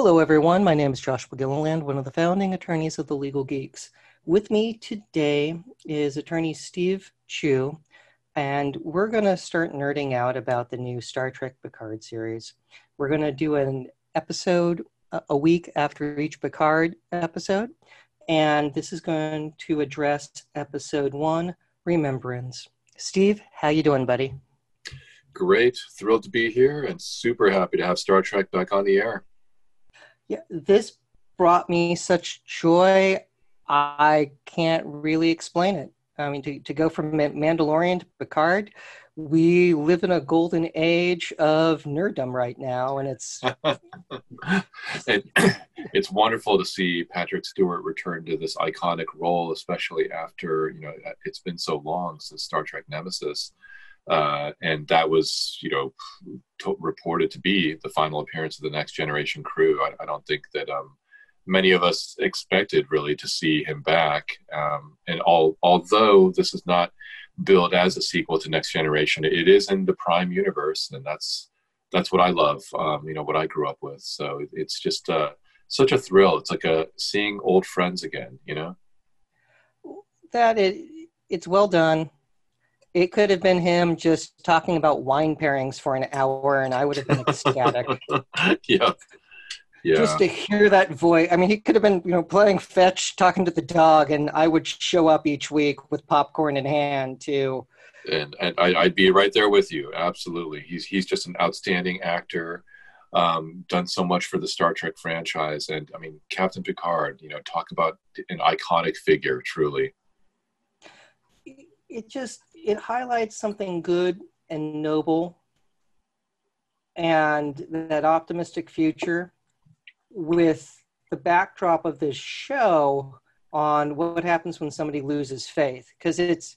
Hello, everyone. My name is Joshua Gilliland, one of the founding attorneys of the Legal Geeks. With me today is attorney Steve Chu, and we're going to start nerding out about the new Star Trek Picard series. We're going to do an episode uh, a week after each Picard episode, and this is going to address episode one, Remembrance. Steve, how you doing, buddy? Great, thrilled to be here, and super happy to have Star Trek back on the air. Yeah, this brought me such joy. I can't really explain it. I mean, to, to go from Mandalorian to Picard, we live in a golden age of nerddom right now, and it's it, it's wonderful to see Patrick Stewart return to this iconic role, especially after you know it's been so long since Star Trek Nemesis. Uh, and that was, you know, reported to be the final appearance of the Next Generation crew. I, I don't think that um, many of us expected really to see him back. Um, and all, although this is not billed as a sequel to Next Generation, it is in the Prime universe, and that's that's what I love. Um, you know, what I grew up with. So it's just uh, such a thrill. It's like a seeing old friends again. You know, that it it's well done it could have been him just talking about wine pairings for an hour, and I would have been ecstatic. yeah. Yeah. Just to hear that voice. I mean, he could have been, you know, playing fetch, talking to the dog, and I would show up each week with popcorn in hand to. And, and I, would be right there with you. Absolutely. He's, he's just an outstanding actor, um, done so much for the Star Trek franchise. And I mean, Captain Picard, you know, talk about an iconic figure, truly. It just, it highlights something good and noble and that optimistic future with the backdrop of this show on what happens when somebody loses faith. Because it's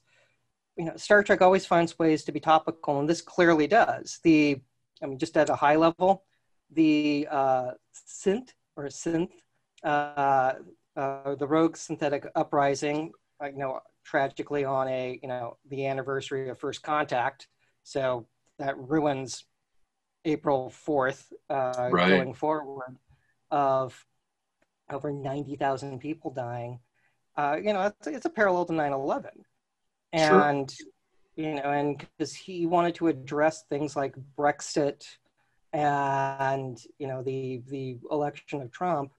you know star trek always finds ways to be topical and this clearly does. The i mean just at a high level the uh, synth or synth uh, uh, the rogue synthetic uprising you know tragically on a you know the anniversary of first contact so that ruins april 4th uh, right. going forward of over 90000 people dying uh, you know it's, it's, a parallel to 9-11 and sure. you know and because he wanted to address things like brexit and you know the the election of trump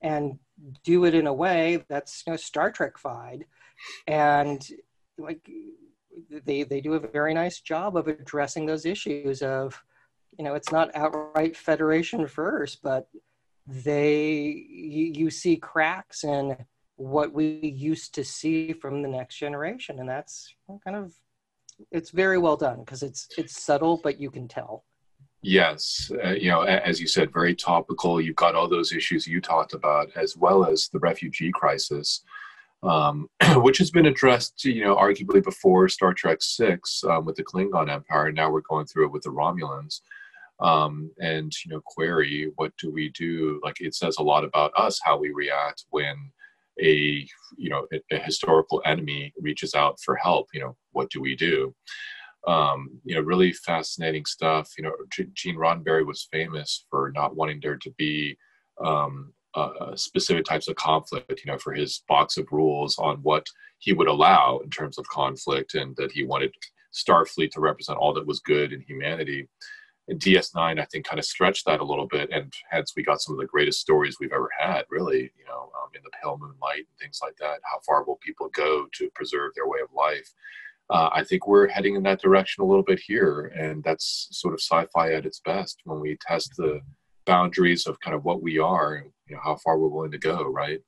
and do it in a way that's you know star trek fied and like they they do a very nice job of addressing those issues of you know it's not outright federation first but they you, you see cracks in what we used to see from the next generation. And that's kind of it's very well done because it's it's subtle but you can tell. Yes. Uh, you know as you said very topical. You've got all those issues you talked about as well as the refugee crisis um, which has been addressed, you know, arguably before Star Trek Six um, with the Klingon Empire. Now we're going through it with the Romulans. Um, and you know, query what do we do? Like it says a lot about us how we react when a you know a, a historical enemy reaches out for help. You know, what do we do? Um, you know, really fascinating stuff. You know, Gene Roddenberry was famous for not wanting there to be um, uh, specific types of conflict, you know, for his box of rules on what he would allow in terms of conflict, and that he wanted Starfleet to represent all that was good in humanity. And DS9, I think, kind of stretched that a little bit, and hence we got some of the greatest stories we've ever had, really, you know, um, in the pale moonlight and things like that. How far will people go to preserve their way of life? Uh, I think we're heading in that direction a little bit here, and that's sort of sci-fi at its best when we test the boundaries of kind of what we are and you know how far we're willing to go right?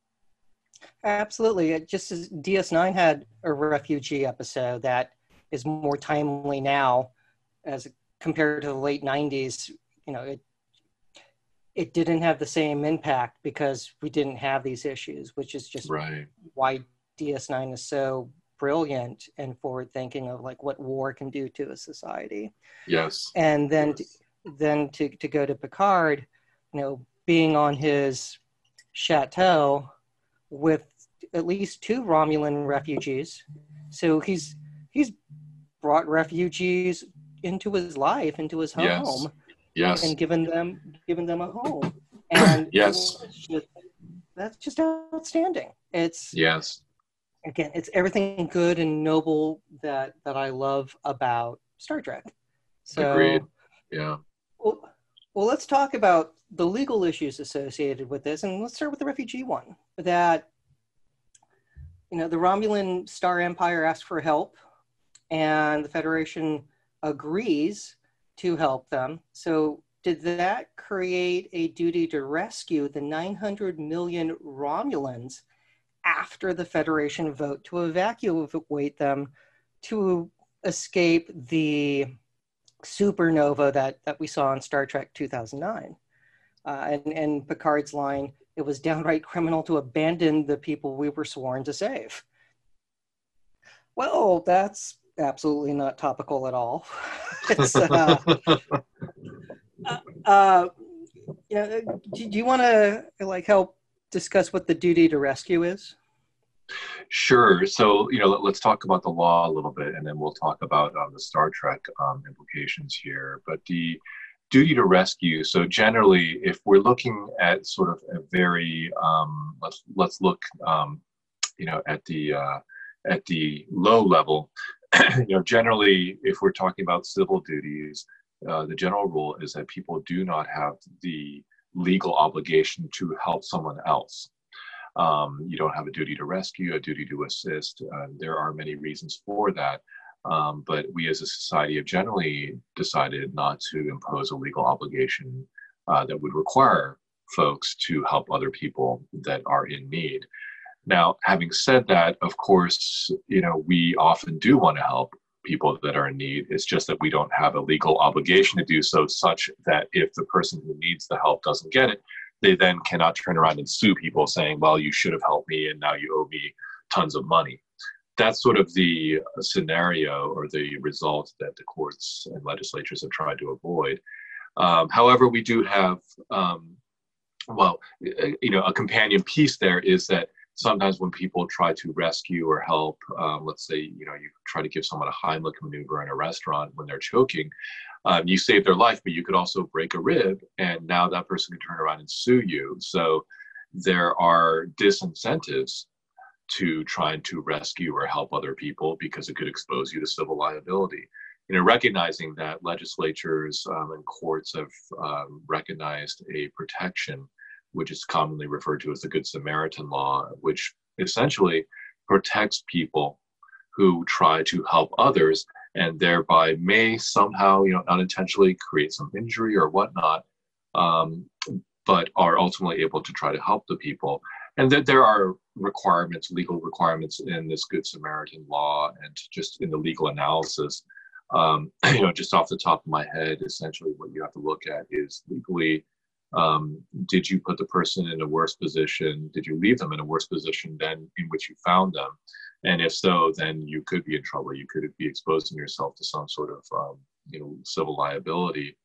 Absolutely. It just as ds9 had a refugee episode that is more timely now as compared to the late 90s you know it it didn't have the same impact because we didn't have these issues which is just right. why ds9 is so brilliant and forward thinking of like what war can do to a society. Yes. And then yes. then to, to go to Picard, you know, being on his chateau with at least two Romulan refugees. So he's he's brought refugees into his life, into his home, yes. yes. and given them given them a home. And yes, just, that's just outstanding. It's yes. Again, it's everything good and noble that that I love about Star Trek. So, Agreed. Yeah. Well, let's talk about the legal issues associated with this, and let's start with the refugee one. That you know, the Romulan Star Empire asks for help, and the Federation agrees to help them. So, did that create a duty to rescue the 900 million Romulans after the Federation vote to evacuate them to escape the supernova that, that we saw in Star Trek 2009? Uh, and, and Picard's line, it was downright criminal to abandon the people we were sworn to save. Well, that's absolutely not topical at all. uh, uh, uh, you know, do, do you want to like help discuss what the duty to rescue is? Sure. So, you know, let, us talk about the law a little bit, and then we'll talk about um, the Star Trek um, implications here. But the duty to rescue. So, generally, if we're looking at sort of a very um, let's let's look, um, you know, at the uh, at the low level. you know, generally, if we're talking about civil duties, uh, the general rule is that people do not have the legal obligation to help someone else. Um, you don't have a duty to rescue, a duty to assist. Uh, there are many reasons for that. Um, but we as a society have generally decided not to impose a legal obligation uh, that would require folks to help other people that are in need. Now, having said that, of course, you know, we often do want to help people that are in need. It's just that we don't have a legal obligation to do so, such that if the person who needs the help doesn't get it, they then cannot turn around and sue people saying, well, you should have helped me and now you owe me tons of money. That's sort of the scenario or the result that the courts and legislatures have tried to avoid. Um, however, we do have, um, well, you know, a companion piece there is that sometimes when people try to rescue or help, um, let's say, you know, you try to give someone a Heimlich maneuver in a restaurant when they're choking, um, you save their life, but you could also break a rib, and now that person can turn around and sue you. So there are disincentives to trying to rescue or help other people because it could expose you to civil liability. You know, recognizing that legislatures um, and courts have um, recognized a protection which is commonly referred to as the Good Samaritan law, which essentially protects people who try to help others and thereby may somehow, you know, unintentionally create some injury or whatnot, um, but are ultimately able to try to help the people. And that there are requirements, legal requirements in this Good Samaritan law and just in the legal analysis. Um, you know, just off the top of my head, essentially what you have to look at is legally um, did you put the person in a worse position? Did you leave them in a worse position than in which you found them? And if so, then you could be in trouble. You could be exposing yourself to some sort of um, you know civil liability.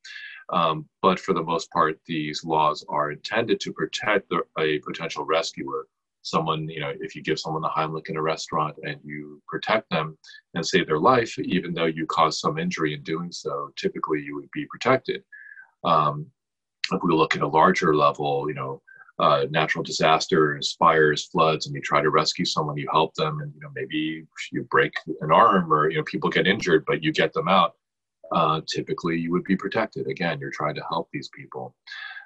Um, but for the most part, these laws are intended to protect the, a potential rescuer. Someone, you know, if you give someone the Heimlich in a restaurant and you protect them and save their life, even though you cause some injury in doing so, typically you would be protected. Um, if we look at a larger level, you know, uh, natural disasters, fires, floods, and you try to rescue someone, you help them, and you know maybe you break an arm or you know people get injured, but you get them out. Uh, typically, you would be protected. Again, you're trying to help these people.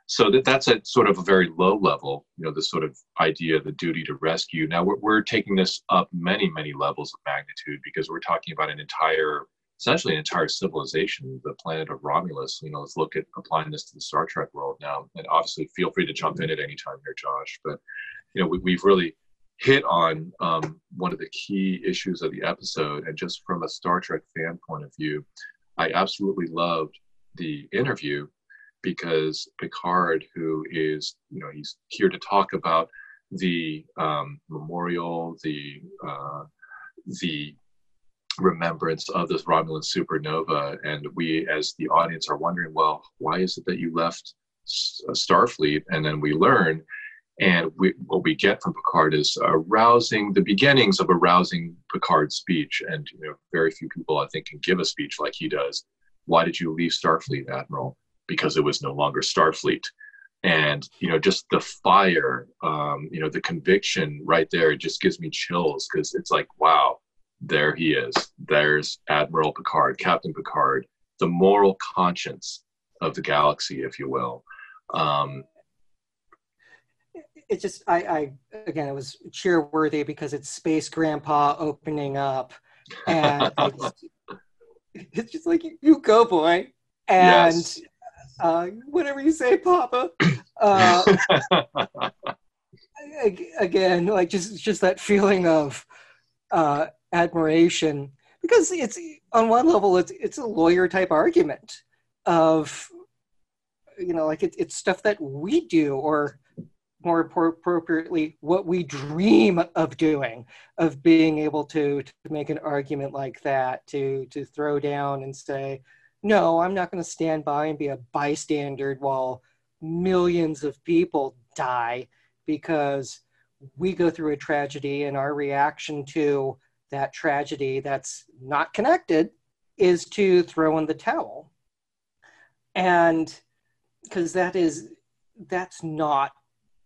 So that, that's at sort of a very low level, you know, this sort of idea, the duty to rescue. Now we're, we're taking this up many, many levels of magnitude because we're talking about an entire essentially an entire civilization, the planet of Romulus. You know, let's look at applying this to the Star Trek world now. And obviously, feel free to jump in at any time here, Josh. But you know, we, have really hit on um, one of the key issues of the episode, and just from a Star Trek fan point of view, I absolutely loved the interview because Picard, who is you know he's here to talk about the um, memorial, the uh, the remembrance of this Romulan supernova. And we, as the audience, are wondering, well, why is it that you left Starfleet? And then we learn, and we, what we get from Picard is a rousing, the beginnings of a rousing Picard speech. And you know, very few people, I think, can give a speech like he does. Why did you leave Starfleet, Admiral? Because it was no longer Starfleet. and you know just the fire um, you know the conviction right there it just gives me chills because it's like wow there he is. There's admiral picard captain picard the moral conscience of the galaxy if you will. Um, it just I, I again it was cheer worthy because it's space grandpa opening up and it's, it's just like you go boy. And yes. uh, whatever you say, Papa. Uh, again, like just just that feeling of uh, admiration because it's on one level it's it's a lawyer type argument of you know like it, it's stuff that we do or more appropriately what we dream of doing of being able to to make an argument like that to to throw down and say no, I'm not going to stand by and be a bystander while millions of people die because we go through a tragedy and our reaction to that tragedy that's not connected is to throw in the towel. And because that is, that's not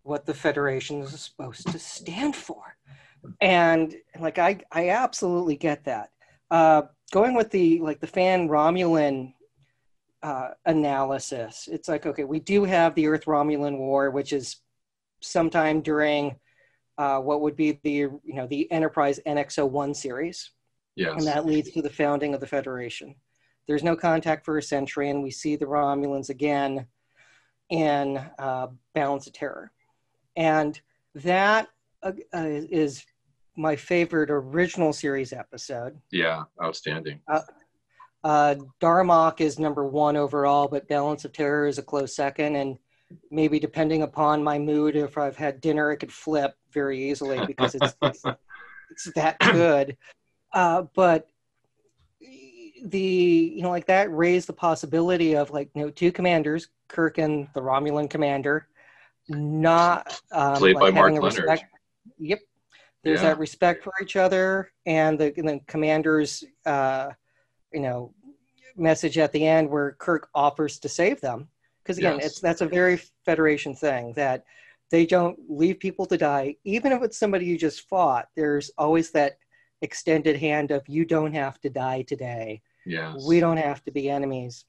what the Federation is supposed to stand for. And like, I, I absolutely get that. Uh, going with the like the fan Romulan uh, analysis, it's like okay, we do have the Earth Romulan War, which is sometime during uh, what would be the you know the Enterprise NX-01 series, yes, and that leads to the founding of the Federation. There's no contact for a century, and we see the Romulans again in uh, Balance of Terror, and that uh, is my favorite original series episode. Yeah, outstanding. Uh, uh, Darmok is number one overall, but Balance of Terror is a close second. And maybe depending upon my mood, if I've had dinner, it could flip very easily because it's, it's, it's, that good. Uh, but the, you know, like that raised the possibility of like, you know, two commanders, Kirk and the Romulan commander, not um, played like by Mark. Respect. Yep, there's yeah. that respect for each other and the, and the commander's uh, you know message at the end where kirk offers to save them because again yes. it's that's a very federation thing that they don't leave people to die even if it's somebody you just fought there's always that extended hand of you don't have to die today yes. we don't have to be enemies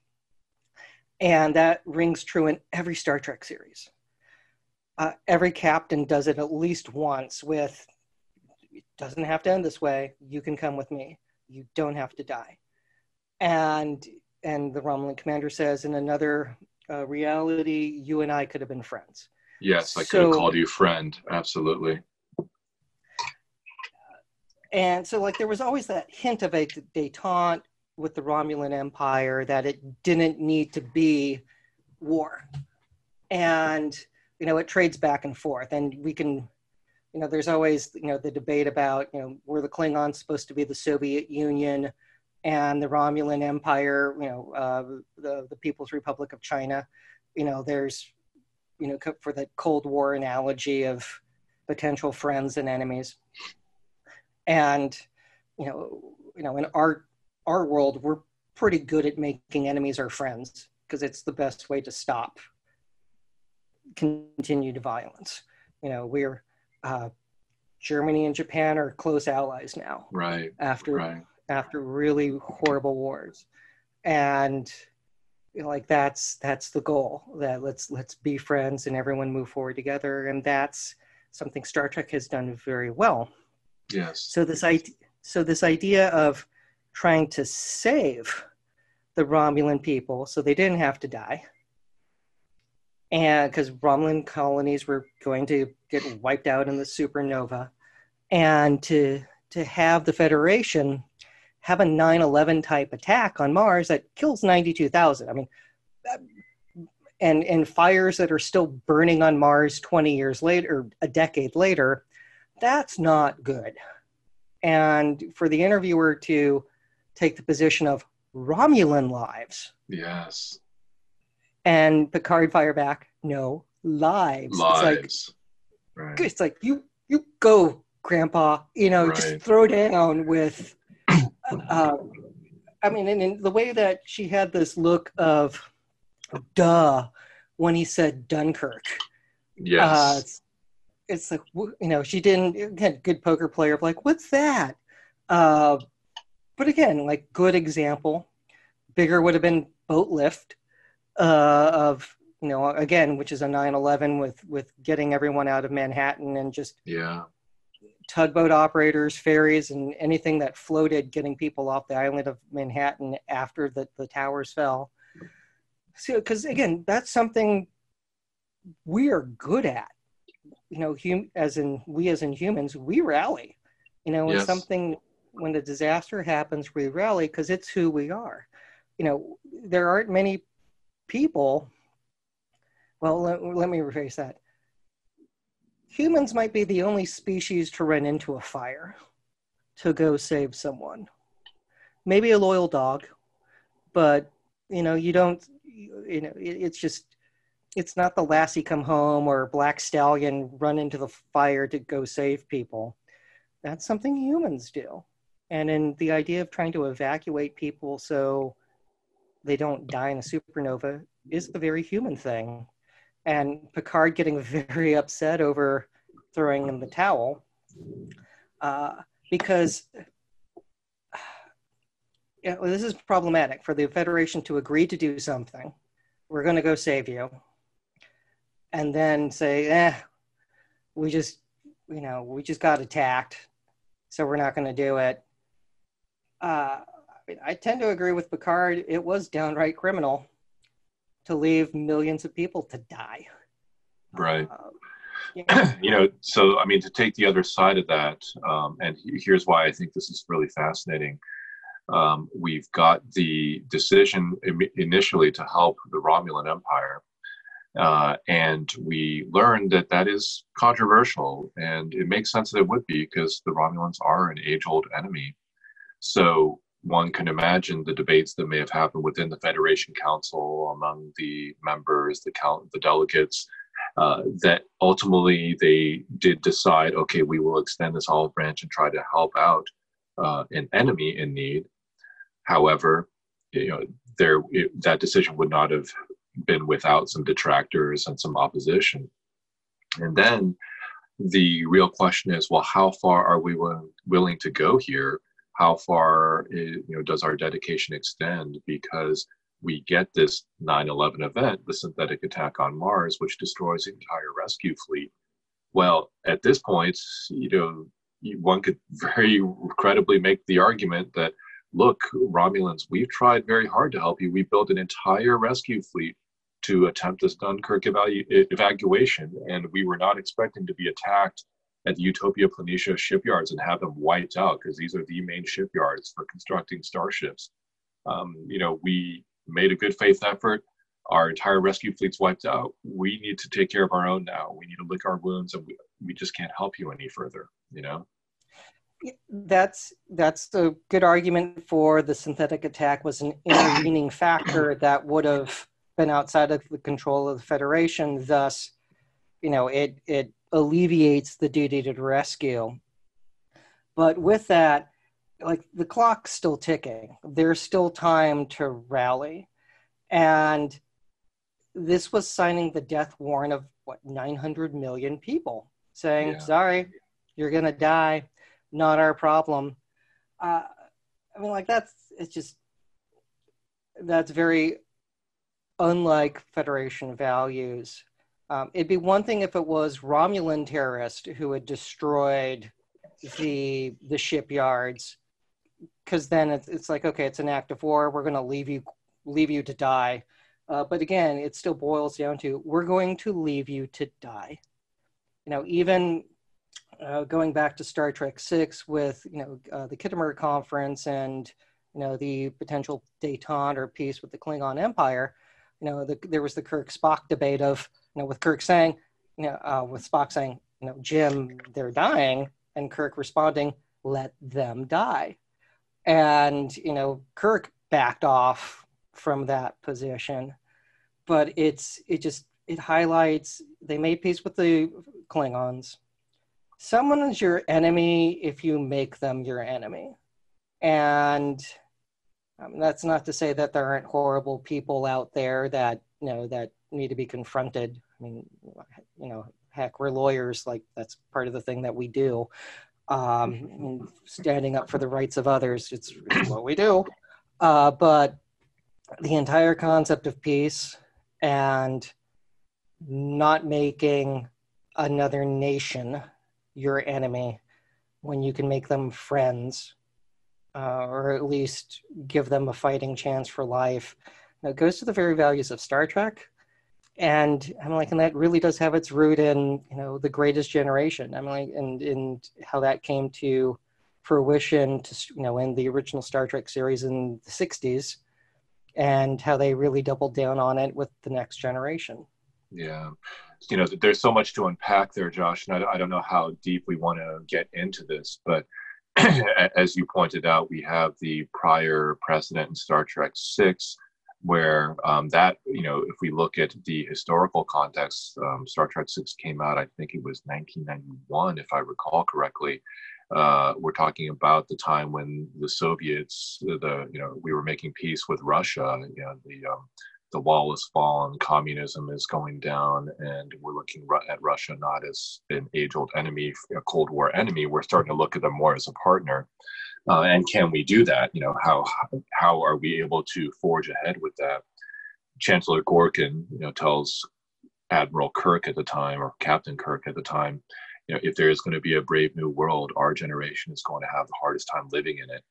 and that rings true in every star trek series uh, every captain does it at least once with it doesn't have to end this way. You can come with me. You don't have to die. And and the Romulan commander says, in another uh, reality, you and I could have been friends. Yes, I so, could have called you friend. Absolutely. And so, like, there was always that hint of a detente with the Romulan Empire that it didn't need to be war. And, you know, it trades back and forth. And we can you know, there's always, you know, the debate about, you know, were the Klingons supposed to be the Soviet Union and the Romulan Empire, you know, uh, the, the People's Republic of China. You know, there's, you know, for the Cold War analogy of potential friends and enemies. And, you know, you know, in our, our world, we're pretty good at making enemies our friends because it's the best way to stop continued violence. You know, we're, uh, Germany and Japan are close allies now. Right. After right. After really horrible wars, and you know, like that's that's the goal. That let's let's be friends and everyone move forward together, and that's something Star Trek has done very well. Yes. So this idea, so this idea of trying to save the Romulan people so they didn't have to die and because Romulan colonies were going to get wiped out in the supernova, and to to have the Federation have a 9/11 type attack on Mars that kills 92,000. I mean, and and fires that are still burning on Mars 20 years later, a decade later, that's not good. And for the interviewer to take the position of Romulan lives, yes, and Picard fire back, no, lives. Lives. It's like, right. it's like you you go, Grandpa. You know, right. just throw down with. Uh, I mean, and, and the way that she had this look of, duh, when he said Dunkirk. Yes. Uh, it's, it's, like you know she didn't again good poker player like what's that? Uh, but again, like good example. Bigger would have been boat lift uh, of you know again, which is a 9/11 with with getting everyone out of Manhattan and just yeah tugboat operators, ferries, and anything that floated, getting people off the island of Manhattan after the, the towers fell. So, because again, that's something we are good at. You know, hum, as in we as in humans, we rally. You know, when yes. something when a disaster happens, we rally because it's who we are. You know, there aren't many people. Well, let, let me rephrase that humans might be the only species to run into a fire to go save someone. Maybe a loyal dog, but you know, you don't, you know, it's just, it's not the lassie come home or black stallion run into the fire to go save people. That's something humans do. And in the idea of trying to evacuate people so they don't die in a supernova is a very human thing and Picard getting very upset over throwing in the towel uh, because you know, this is problematic for the Federation to agree to do something. We're going to go save you. And then say, eh, we just, you know, we just got attacked, so we're not going to do it. Uh, I tend to agree with Picard. It was downright criminal to leave millions of people to die. Right. Uh, you know, so I mean, to take the other side of that, um, and here's why I think this is really fascinating. Um, we've got the decision initially to help the Romulan Empire. Uh, and we learned that that is controversial, and it makes sense that it would be because the Romulans are an age old enemy. So one can imagine the debates that may have happened within the Federation Council among the members, the count, the delegates, uh, that ultimately they did decide, okay, we will extend this olive branch and try to help out uh, an enemy in need. However, you know, there it, that decision would not have been without some detractors and some opposition. And then the real question is, well, how far are we willing, willing to go here? How far is, you know does our dedication extend? Because we get this 9-11 event the synthetic attack on mars which destroys the entire rescue fleet. Well at this point you know one could very credibly make the argument that look romulans we've tried very hard to help you. We built an entire rescue fleet to attempt this dunkirk evalu- evacuation and we were not expecting to be attacked at the Utopia Planitia shipyards and have them wiped out because these are the main shipyards for constructing starships. Um, you know, we made a good faith effort. Our entire rescue fleet's wiped out. We need to take care of our own now. We need to lick our wounds, and we, we just can't help you any further. You know. That's that's a good argument for the synthetic attack was an intervening factor that would have been outside of the control of the Federation. Thus, you know, it it alleviates the duty to rescue. But with that, like the clock's still ticking. There's still time to rally. And this was signing the death warrant of what 900 million people saying, yeah. sorry, you're going to die. Not our problem. Uh, I mean, like, that's, it's just, that's very unlike Federation values. Um, it'd be one thing if it was Romulan terrorists who had destroyed the the shipyards, because then it's, it's like okay, it's an act of war. We're going to leave you leave you to die. Uh, but again, it still boils down to we're going to leave you to die. You know, even uh, going back to Star Trek Six with you know uh, the Khitomer Conference and you know the potential détente or peace with the Klingon Empire. You know, the, there was the Kirk Spock debate of you know, with Kirk saying, you know, uh, with Spock saying, you know, Jim, they're dying, and Kirk responding, let them die. And, you know, Kirk backed off from that position. But it's, it just, it highlights they made peace with the Klingons. Someone is your enemy if you make them your enemy. And um, that's not to say that there aren't horrible people out there that, you know, that need to be confronted. I mean, you know, heck, we're lawyers. Like that's part of the thing that we do. Um, standing up for the rights of others. It's, it's what we do. Uh, but the entire concept of peace and not making another nation your enemy when you can make them friends uh, or at least give them a fighting chance for life. Now, it goes to the very values of Star Trek. And I'm like, and that really does have its root in, you know, the greatest generation. I'm like, and, and how that came to fruition to, you know, in the original Star Trek series in the 60s and how they really doubled down on it with the next generation. Yeah. You know, there's so much to unpack there, Josh, and I, I don't know how deep we want to get into this, but as you pointed out, we have the prior precedent in Star Trek Six, where um, that you know, if we look at the historical context, um, Star Trek Six came out, I think it was 1991, if I recall correctly. Uh, we're talking about the time when the Soviets, the you know, we were making peace with Russia. You know, the um, the wall has fallen, communism is going down, and we're looking at Russia not as an age old enemy, a Cold War enemy. We're starting to look at them more as a partner. Uh, and can we do that? You know, how how are we able to forge ahead with that? Chancellor Gorkon, you know, tells Admiral Kirk at the time, or Captain Kirk at the time, you know, if there is going to be a brave new world, our generation is going to have the hardest time living in it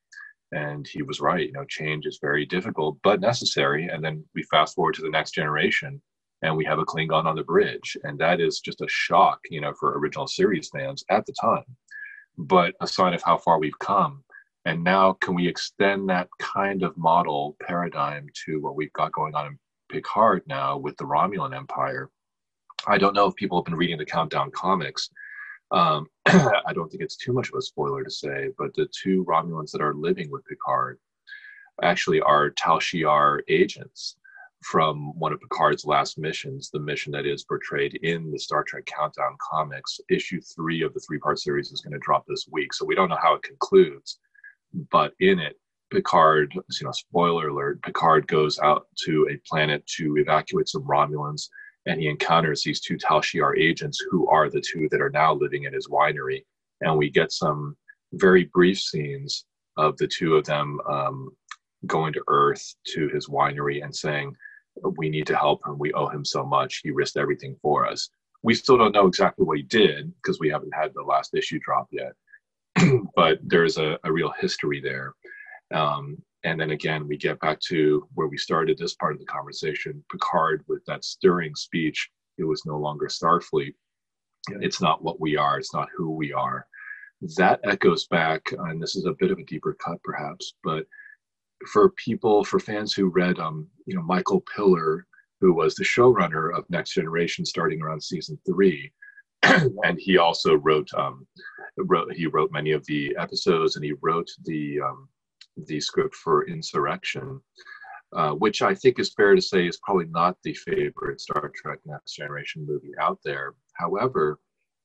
and he was right you know change is very difficult but necessary and then we fast forward to the next generation and we have a klingon on the bridge and that is just a shock you know for original series fans at the time but a sign of how far we've come and now can we extend that kind of model paradigm to what we've got going on in picard now with the romulan empire? I don't know if people have been reading the countdown comics um, I don't think it's too much of a spoiler to say, but the two Romulans that are living with Picard actually are Tal Shiar agents from one of Picard's last missions, the mission that is portrayed in the Star Trek Countdown comics. Issue three of the three part series is going to drop this week. So we don't know how it concludes, but in it, Picard, you know, spoiler alert, Picard goes out to a planet to evacuate some Romulans and he encounters these two Tal Shiar agents who are the two that are now living in his winery. And we get some very brief scenes of the two of them um, going to Earth to his winery and saying, We need to help him. We owe him so much. He risked everything for us. We still don't know exactly what he did because we haven't had the last issue drop yet. but there's a, a, real history there. Um, and then again, we get back to where we started this part of the conversation Picard with that stirring speech. It was no longer Starfleet. It's not what we are, it's not who we are. That echoes back, and this is a bit of a deeper cut perhaps, but for people, for fans who read, um, you know, Michael Piller, who was the showrunner of Next Generation starting around season three, and he also wrote, um, wrote he wrote many of the episodes, and he wrote the um, the script for Insurrection, uh, which I think is fair to say is probably not the favorite Star Trek Next Generation movie out there. However,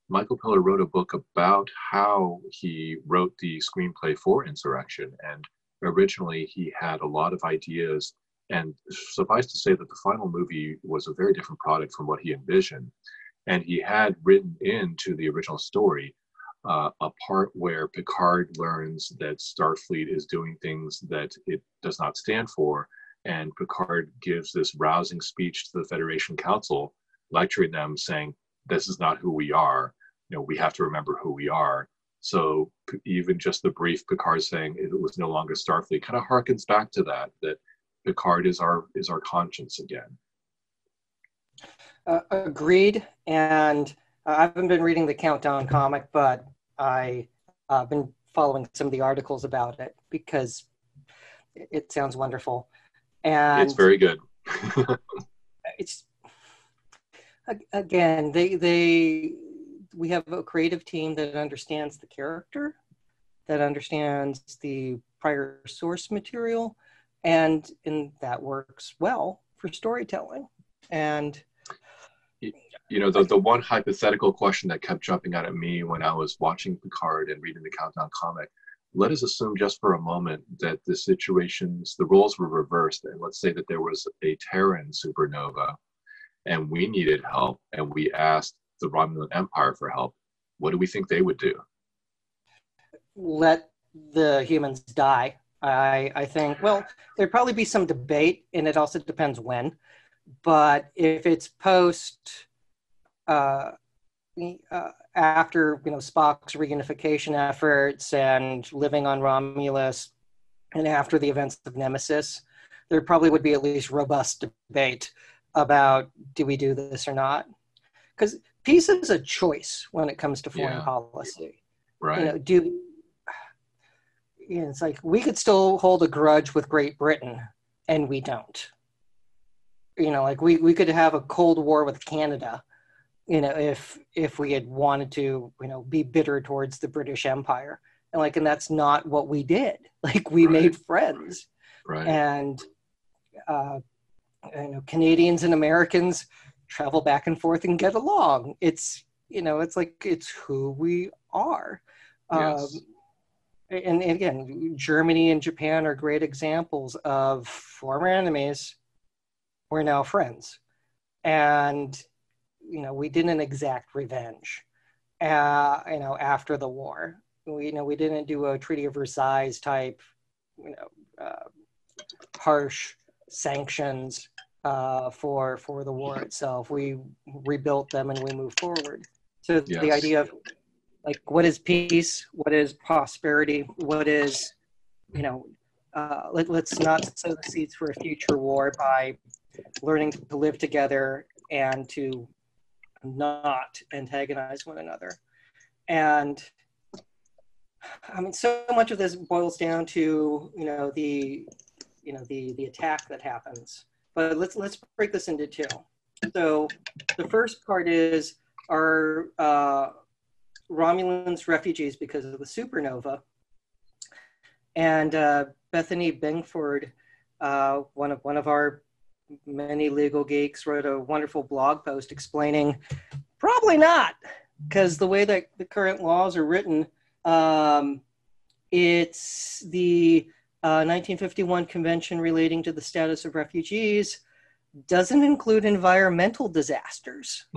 Michael Piller wrote a book about how he wrote the screenplay for Insurrection. And originally, he had a lot of ideas. And suffice to say that the final movie was a very different product from what he envisioned. And he had written into the original story uh, a part where Picard learns that Starfleet is doing things that it does not stand for. And Picard gives this rousing speech to the Federation Council, lecturing them, saying, This is not who we are. You know, we have to remember who we are. So even just the brief Picard saying it was no longer Starfleet kind of harkens back to that, that Picard is our is our conscience again. Uh, agreed. And I haven't been reading the Countdown comic, but I've uh, been following some of the articles about it because it sounds wonderful. And it's very good. it's again, they they we have a creative team that understands the character, that understands the prior source material, and and that works well for storytelling. And you know, the, the one hypothetical question that kept jumping out at me when I was watching Picard and reading the Countdown comic, let us assume just for a moment that the situations, the roles were reversed. And let's say that there was a Terran supernova and we needed help and we asked the Romulan Empire for help, what do we think they would do? Let the humans die. I I think well, there'd probably be some debate, and it also depends when. But if it's post, uh, uh, after you know Spock's reunification efforts and living on Romulus, and after the events of Nemesis, there probably would be at least robust debate about do we do this or not? Because peace is a choice when it comes to foreign yeah. policy. Right. You know, do you know, it's like we could still hold a grudge with Great Britain, and we don't. You know, like we, we could have a Cold War with Canada, you know, if if we had wanted to, you know, be bitter towards the British Empire. And like, and that's not what we did. Like we right. made friends. Right. And uh, you know, Canadians and Americans travel back and forth and get along. It's you know, it's like it's who we are. Yes. Um, and, and again, Germany and Japan are great examples of former enemies. We're now friends, and you know we didn't exact revenge. Uh, you know, after the war, we you know we didn't do a Treaty of Versailles type, you know, uh, harsh sanctions uh, for for the war itself. We rebuilt them and we moved forward. So yes. the idea of like what is peace what is prosperity what is you know uh, let, let's not sow the seeds for a future war by learning to live together and to not antagonize one another. And i mean so much of this boils down to you know the you know the the attack that happens. But let's let's break this into two. So the first part is our uh, Romulans refugees because of the supernova. And uh, Bethany Bingford, uh, one of one of our many legal geeks, wrote a wonderful blog post explaining probably not, because the way that the current laws are written, um, it's the uh, 1951 Convention relating to the status of refugees doesn't include environmental disasters.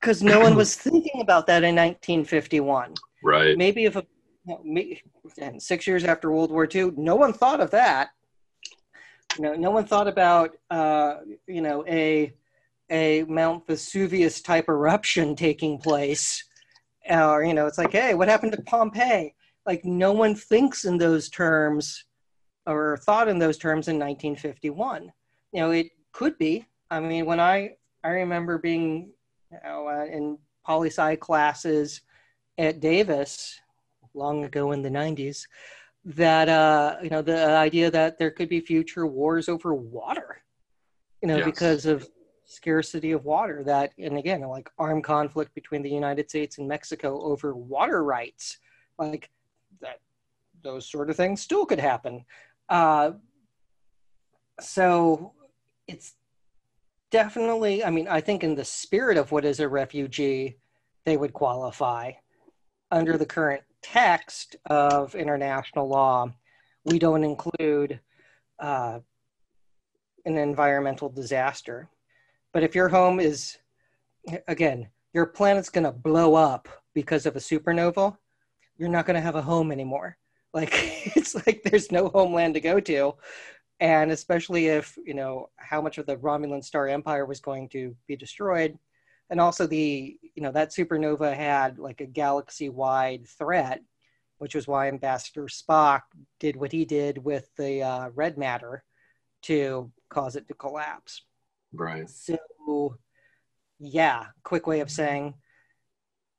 because no one was thinking about that in 1951. Right. Maybe if a, you know, six years after World War II, no one thought of that. You know, no one thought about uh, you know a a Mount Vesuvius type eruption taking place, or you know, it's like, hey, what happened to Pompeii? Like, no one thinks in those terms, or thought in those terms in 1951. You know, it could be. I mean, when I I remember being you know, uh, in poli sci classes at Davis long ago in the 90s that uh, you know the idea that there could be future wars over water you know yes. because of scarcity of water that and again like armed conflict between the united states and mexico over water rights like that those sort of things still could happen uh, so it's definitely, I mean, I think in the spirit of what is a refugee, they would qualify. Under the current text of international law, we don't include uh, an environmental disaster. But if your home is, again, your planet's going to blow up because of a supernova, you're not going to have a home anymore. Like, it's like there's no homeland to go to and especially if you know how much of the romulan star empire was going to be destroyed and also the you know that supernova had like a galaxy wide threat which was why ambassador spock did what he did with the uh, red matter to cause it to collapse. Right. So yeah quick way of saying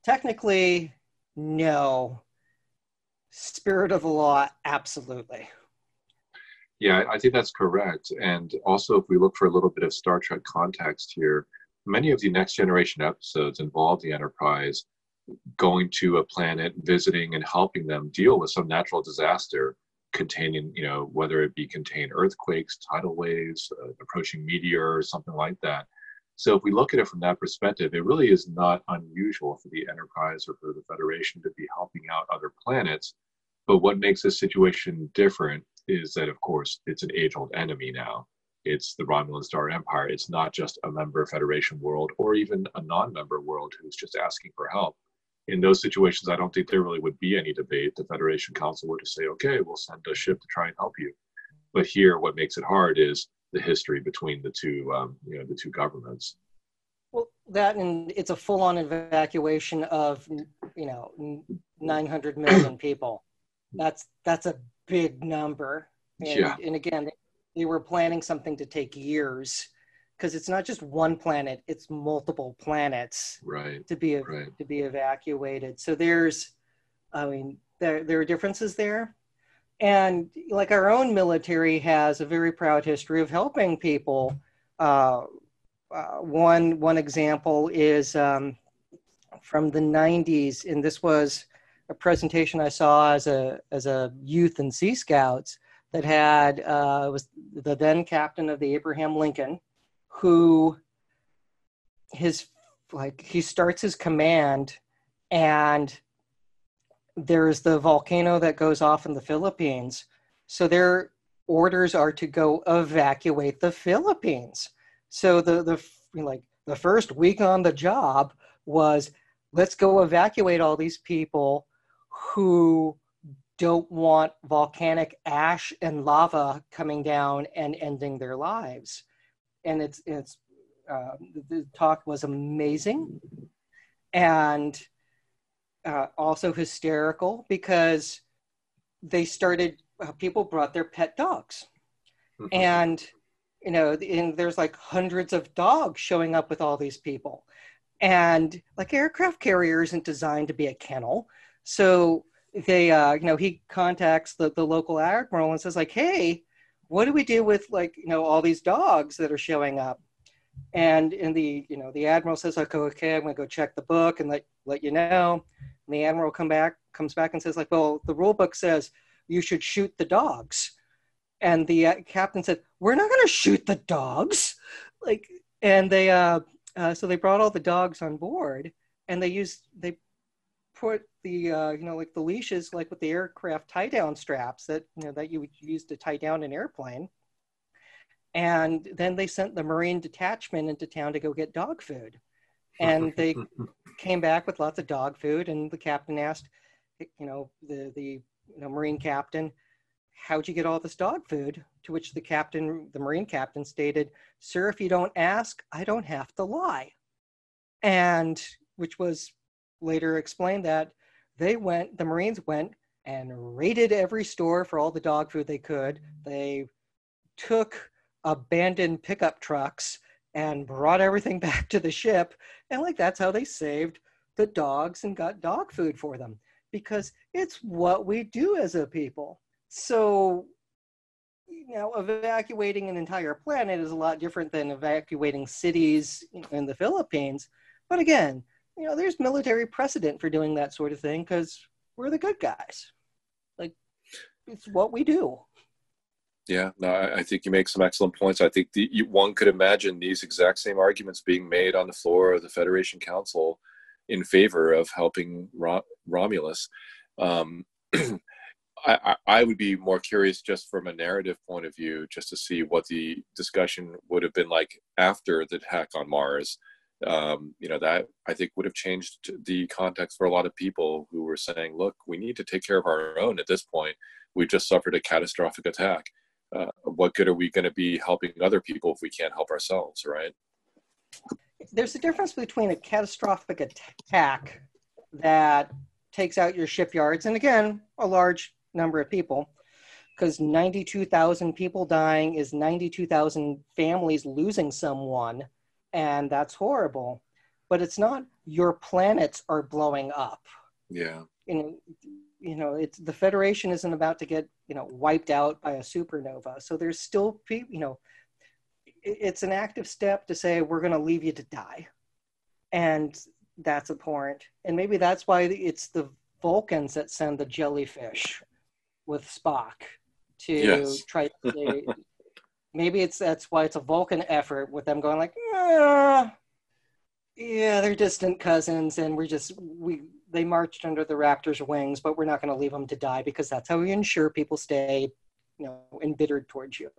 technically no. Spirit of the law absolutely. Yeah, I think that's correct. And also, if we look for a little bit of Star Trek context here, many of the next generation episodes involve the Enterprise going to a planet, visiting, and helping them deal with some natural disaster containing, you know, whether it be contained earthquakes, tidal waves, uh, approaching or something like that. So if we look at it from that perspective, it really is not unusual for the Enterprise or for the Federation to be helping out other planets. But what makes this situation different is that, of course, it's an age old enemy now. It's the Romulan Star Empire. It's not just a member Federation world or even a non-member world who's just asking for help. In those situations, I don't think there really would be any debate. The Federation Council were to say, "Okay, we'll send a ship to try and help you." But here, what makes it hard is the history between the two, um, you know, the two governments. Well, that and it's a full-on evacuation of, you know, 900 million people. That's that's a big number. And, Yeah. and again, they were planning something to take years because it's not just one planet; it's multiple planets Right. to be Right. to be evacuated. So there's, I mean, there there are differences there, and like our own military has a very proud history of helping people. Uh, uh, one one example is um, from the '90s, and this was a presentation I saw as a as a youth and Sea Scouts that had uh, was the then captain of the Abraham Lincoln, who his like he starts his command and there's the volcano that goes off in the Philippines. So their orders are to go evacuate the Philippines. So the the like the first week on the job was let's go evacuate all these people who don't want volcanic ash and lava coming down and ending their lives. And it's it's uh, the talk was amazing and uh, also hysterical because they started uh, people brought their pet dogs Mhm. and you know and there's like hundreds of dogs showing up with all these people and like aircraft carrier isn't designed to be a kennel so they uh you know he contacts the, the local admiral and says like hey what do we do with like you know all these dogs that are showing up? And in the you know the admiral says like okay i'm gonna go check the book and let let you know. And the admiral come back comes back and says like well the rule book says you should shoot the dogs. And the uh, captain said we're not gonna shoot the dogs. Like and they uh, uh so they brought all the dogs on board and they used they put the uh you know like the leashes like with the aircraft tie down straps that you know that you would use to tie down an airplane. And then they sent the marine detachment into town to go get dog food. And they came back with lots of dog food and the captain asked you know the the you know, marine captain how'd you get all this dog food? To which the captain the marine captain stated sir if you don't ask i don't have to lie. And which was later explained that they went the marines went and raided every store for all the dog food they could. They took abandoned pickup trucks and brought everything back to the ship. And like that's how they saved the dogs and got dog food for them because it's what we do as a people. So you know evacuating an entire planet is a lot different than evacuating cities in the philippines. But again you know there's military precedent for doing that sort of thing because we're the good guys like it's what we do Yeah, no, I I think you make some excellent points. I think the, you, one could imagine these exact same arguments being made on the floor of the Federation Council in favor of helping Ro- Romulus. Um, I I would be more curious just from a narrative point of view, just to see what the discussion would have been like after the attack on Mars. Um, you know, that I think would have changed the context for a lot of people who were saying, look, we need to take care of our own at this point. We just suffered a catastrophic attack uh, what good are we going to be helping other people if we can't help ourselves, right? there's a difference between a catastrophic attack that takes out your shipyards and again a large number of people because 92,000 people dying is 92,000 families losing someone and that's horrible but it's not your planets are blowing up Yeah, you know, you know, it's the Federation isn't about to get you know wiped out by a supernova. So there's still people, you know, it's an active step to say we're going to leave you to die, and that's abhorrent. And maybe that's why it's the Vulcans that send the jellyfish with Spock to Yes. try. To, maybe it's that's why it's a Vulcan effort with them going like, "Ah, yeah, they're distant cousins, and we're just we they marched under the Raptors' wings, but we're not going to leave them to die because that's how we ensure people stay, you know, embittered towards you.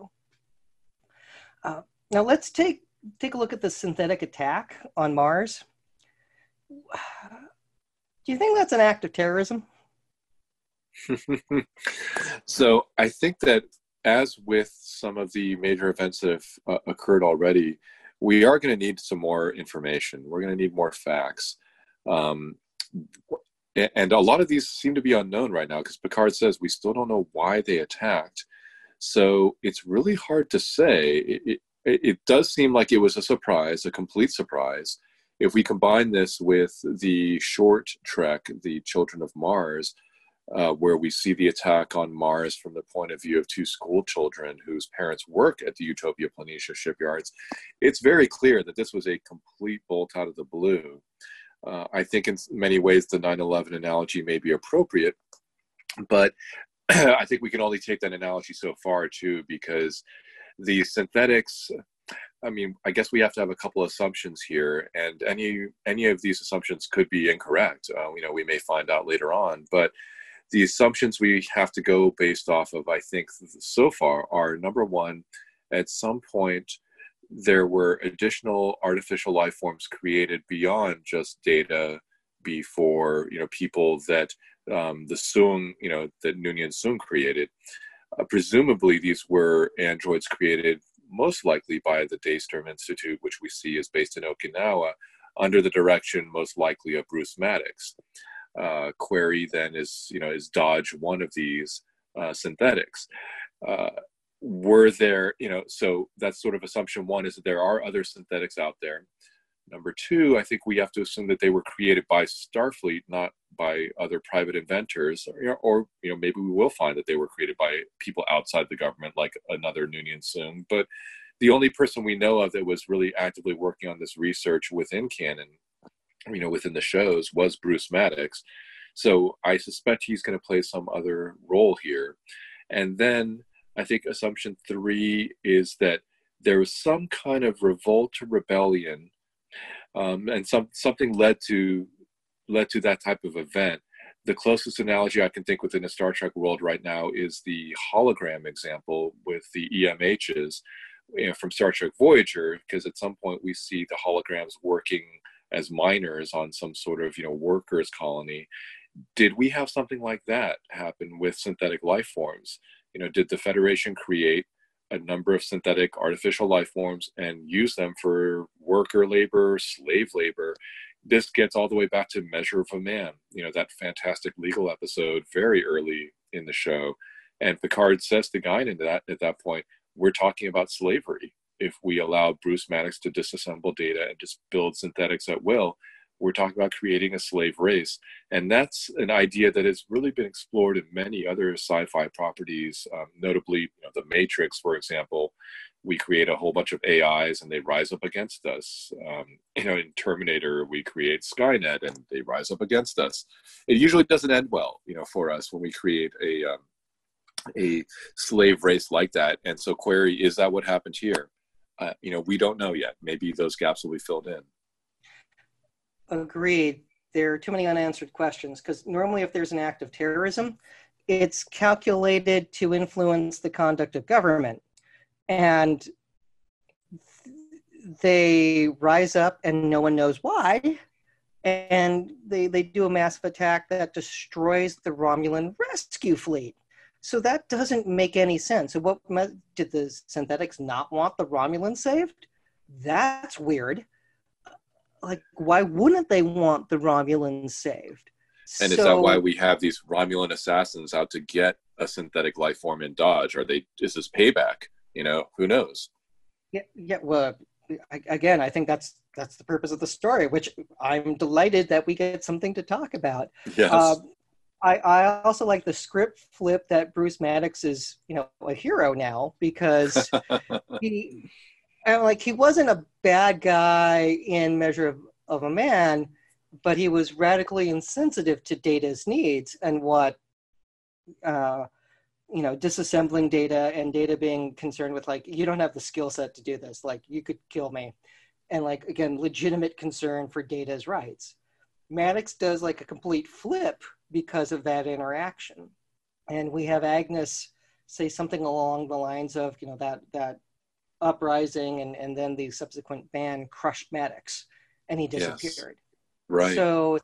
Uh, now let's take take a look at the synthetic attack on Mars. Do you think that's an act of terrorism? so I think that as with some of the major events that have uh, occurred already, we are going to need some more information. We're going to need more facts. Um, and a lot of these seem to be unknown right now because Picard says we still don't know why they attacked. So it's really hard to say. It, it, it does seem like it was a surprise, a complete surprise. If we combine this with the short trek, The Children of Mars, uh, where we see the attack on Mars from the point of view of two school children whose parents work at the Utopia Planitia shipyards, it's very clear that this was a complete bolt out of the blue. Uh, I think in many ways the 9 11 analogy may be appropriate, but I think we can only take that analogy so far too, because the synthetics. I mean, I guess we have to have a couple assumptions here, and any any of these assumptions could be incorrect. Uh, you know, we may find out later on, but the assumptions we have to go based off of, I think, so far are number one, at some point, there were additional artificial life forms created beyond just data before you know people that um, the Soong you know that Noonien Soong created. Uh, presumably, these were androids created most likely by the Daystrom Institute, which we see is based in Okinawa, under the direction most likely of Bruce Maddox uh, query then is you know is Dahj one of these uh, synthetics? Uh, were there you know so that's sort of assumption one is that there are other synthetics out there. Number two i think we have to assume that they were created by starfleet not by other private inventors or, or you know maybe we will find that they were created by people outside the government like another Noonien Soong. But the only person we know of that was really actively working on this research within canon you know, within the shows was Bruce Maddox. So I suspect he's going to play some other role here. And then I think assumption three is that there was some kind of revolt or rebellion, um, and some something led to led to that type of event. The closest analogy I can think within the Star Trek world right now is the hologram example with the EMHs you know, from Star Trek Voyager, because at some point we see the holograms working as miners on some sort of you know workers colony did we have something like that happen with synthetic life forms? You know did the federation create a number of synthetic artificial life forms and use them for worker labor slave labor? This gets all the way back to measure of a man you know that fantastic legal episode very early in the show. And picard says to guinan that at that point we're talking about slavery if we allow Bruce Maddox to disassemble data and just build synthetics at will, we're talking about creating a slave race. And that's an idea that has really been explored in many other sci fi properties, um, notably you know, The Matrix, for example. We create a whole bunch of AIs and they rise up against us. Um, you know, in Terminator, we create Skynet and they rise up against us. It usually doesn't end well, you know, for us when we create a um, a slave race like that. And so, query: Is that what happened here? You know, we don't know yet. Maybe those gaps will be filled in. Agreed. There are too many unanswered questions because normally, if there's an act of terrorism, it's calculated to influence the conduct of government. And they rise up and no one knows why. And they, they do a massive attack that destroys the Romulan rescue fleet. So that doesn't make any sense. So what did the synthetics not want the Romulans saved? That's weird. Like, why wouldn't they want the Romulans saved? And so, is that why we have these Romulan assassins out to get a synthetic life form in Dahj? Are they? Is this payback? You know, who knows? Yeah, yeah. Well, again, I think that's that's the purpose of the story, which I'm delighted that we get something to talk about. Yes. Uh, I, I also like the script flip that Bruce Maddox is, you know, a hero now because he, and like he wasn't a bad guy in Measure of, of a Man, but he was radically insensitive to Data's needs and what, uh, you know, disassembling data and data being concerned with like you don't have the skill set to do this, like you could kill me, and like again, legitimate concern for Data's rights. Maddox does like a complete flip because of that interaction. And we have Agnes say something along the lines of, you know, that that uprising and, and then the subsequent ban crushed Maddox and he disappeared. Yes. Right. So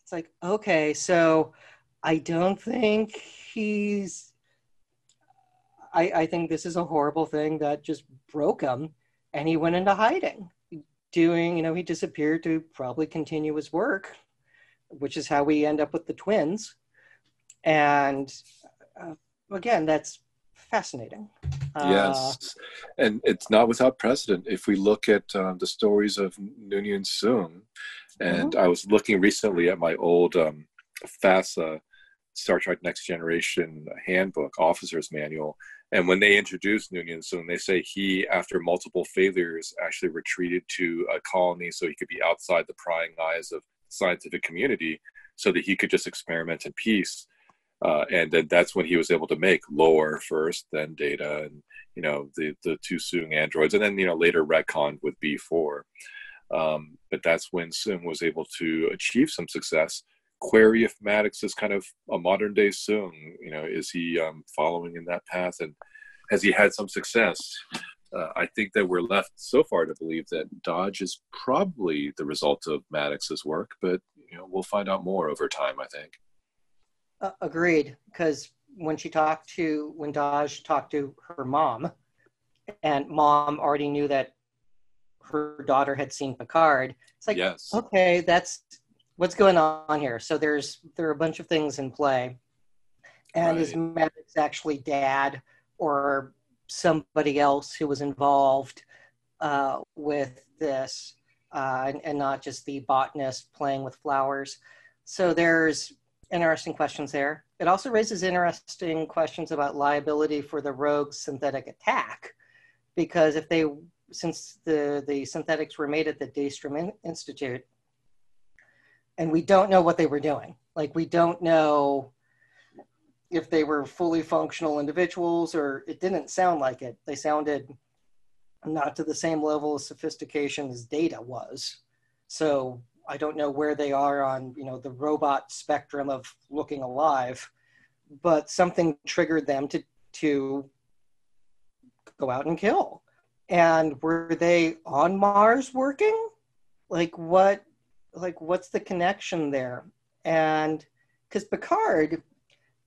it's like, okay, so I don't think he's I, I think this is a horrible thing that just broke him and he went into hiding. Doing, you know, he disappeared to probably continue his work, which is how we end up with the twins. And uh, again, that's fascinating. Yes, uh, and it's not without precedent. If we look at um, the stories of Noonien Soong, and mm-hmm. I was looking recently at my old um, FASA Star Trek Next Generation handbook, officer's manual, and when they introduce Noonien Soong, they say he, after multiple failures, actually retreated to a colony so he could be outside the prying eyes of scientific community, so that he could just experiment in peace uh, and then that's when he was able to make Lore first, then Data, and you know the the two Soong androids, and then you know later retconned with B4. Um, but that's when Soong was able to achieve some success. Query if Maddox is kind of a modern day Soong. You know, is he um, following in that path, and has he had some success? Uh, I think that we're left so far to believe that Dahj is probably the result of Maddox's work, but you know we'll find out more over time. I think. Uh, agreed, because when she talked to when Dahj talked to her mom, and mom already knew that her daughter had seen Picard. It's like, yes. okay, that's what's going on here. So there's there are a bunch of things in play, and right. is Maddox actually dad or somebody else who was involved uh, with this, uh, and, and not just the botanist playing with flowers. So there's interesting questions there. It also raises interesting questions about liability for the rogue synthetic attack, because if they, since the, the synthetics were made at the Daystrom Institute, and we don't know what they were doing, like we don't know if they were fully functional individuals or it didn't sound like it. They sounded not to the same level of sophistication as data was. So I don't know where they are on you know the robot spectrum of looking alive, but something triggered them to to go out and kill. And were they on Mars working? Like what? Like what's the connection there? And because Picard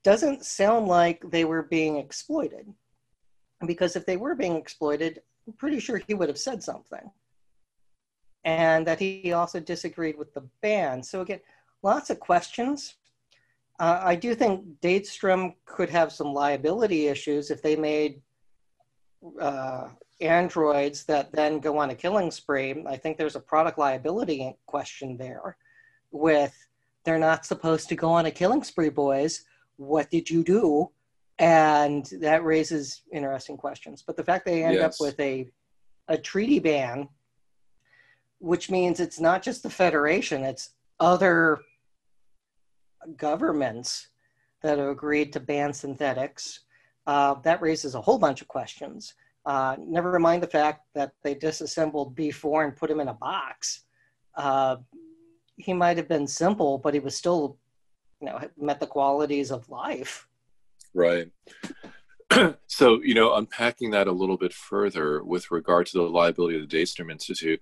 doesn't sound like they were being exploited. Because if they were being exploited, I'm pretty sure he would have said something and that he also disagreed with the ban. So again, lots of questions. Uh, I do think Daystrom could have some liability issues if they made uh, androids that then go on a killing spree. I think there's a product liability question there with they're not supposed to go on a killing spree, boys. What did you do? And that raises interesting questions. But the fact they end yes. up with a a treaty ban which means it's not just the Federation, it's other governments that have agreed to ban synthetics. Uh, that raises a whole bunch of questions. Uh, never mind the fact that they disassembled B4 and put him in a box. Uh, he might have been simple, but he was still, you know, met the qualities of life. Right. so, you know, unpacking that a little bit further with regard to the liability of the Daystrom Institute,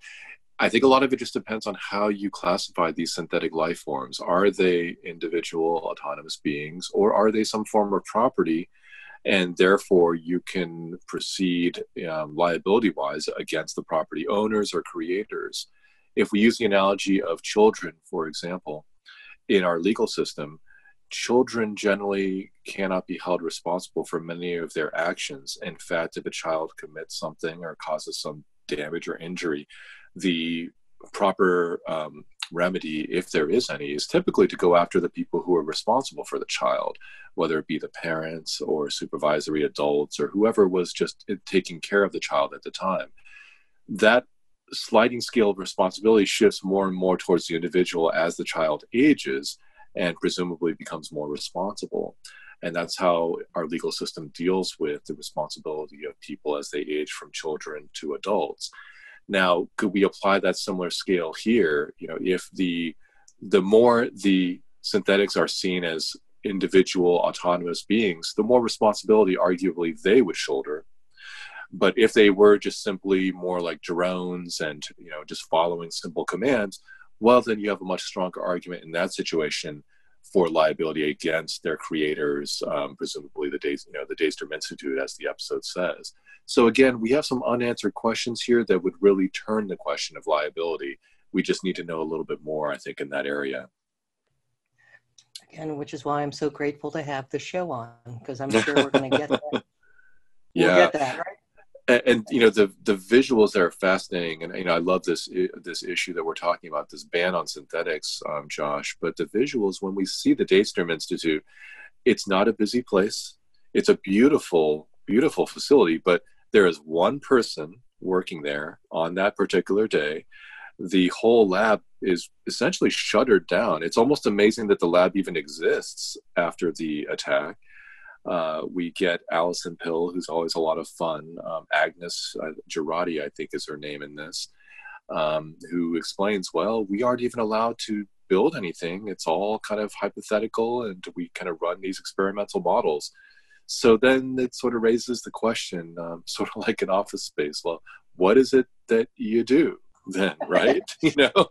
I think a lot of it just depends on how you classify these synthetic life forms. Are they individual autonomous beings or are they some form of property? And therefore, you can proceed um, liability wise against the property owners or creators. If we use the analogy of children, for example, in our legal system, children generally cannot be held responsible for many of their actions. In fact, if a child commits something or causes some damage or injury, the proper um, remedy, if there is any, is typically to go after the people who are responsible for the child, whether it be the parents or supervisory adults or whoever was just taking care of the child at the time. That sliding scale of responsibility shifts more and more towards the individual as the child ages and presumably becomes more responsible. And that's how our legal system deals with the responsibility of people as they age from children to adults. Now, could we apply that similar scale here? You know, if the the more the synthetics are seen as individual autonomous beings, the more responsibility arguably they would shoulder. But if they were just simply more like drones and you know just following simple commands, well, then you have a much stronger argument in that situation for liability against their creators, um, presumably the days, you know, the Daystrom Institute, as the episode says. So again, we have some unanswered questions here that would really turn the question of liability. We just need to know a little bit more, I think, in that area. Again, which is why I'm so grateful to have the show on, because I'm sure we're going to get that. yeah. We'll get that, right? And, you know the the visuals there are fascinating. And you know i love this this issue that we're talking about this ban on synthetics um, josh. But the visuals when we see the daystrom institute it's not a busy place. It's a beautiful beautiful facility but there is one person working there on that particular day. The whole lab is essentially shuttered down. It's almost amazing that the lab even exists after the attack uh, we get Allison Pill, who's always a lot of fun. Um, Agnes uh, Jurati, I think, is her name in this, um, who explains, well, we aren't even allowed to build anything. It's all kind of hypothetical, and we kind of run these experimental models. So then it sort of raises the question, um, sort of like an office space. Well, what is it that you do then, right? you know.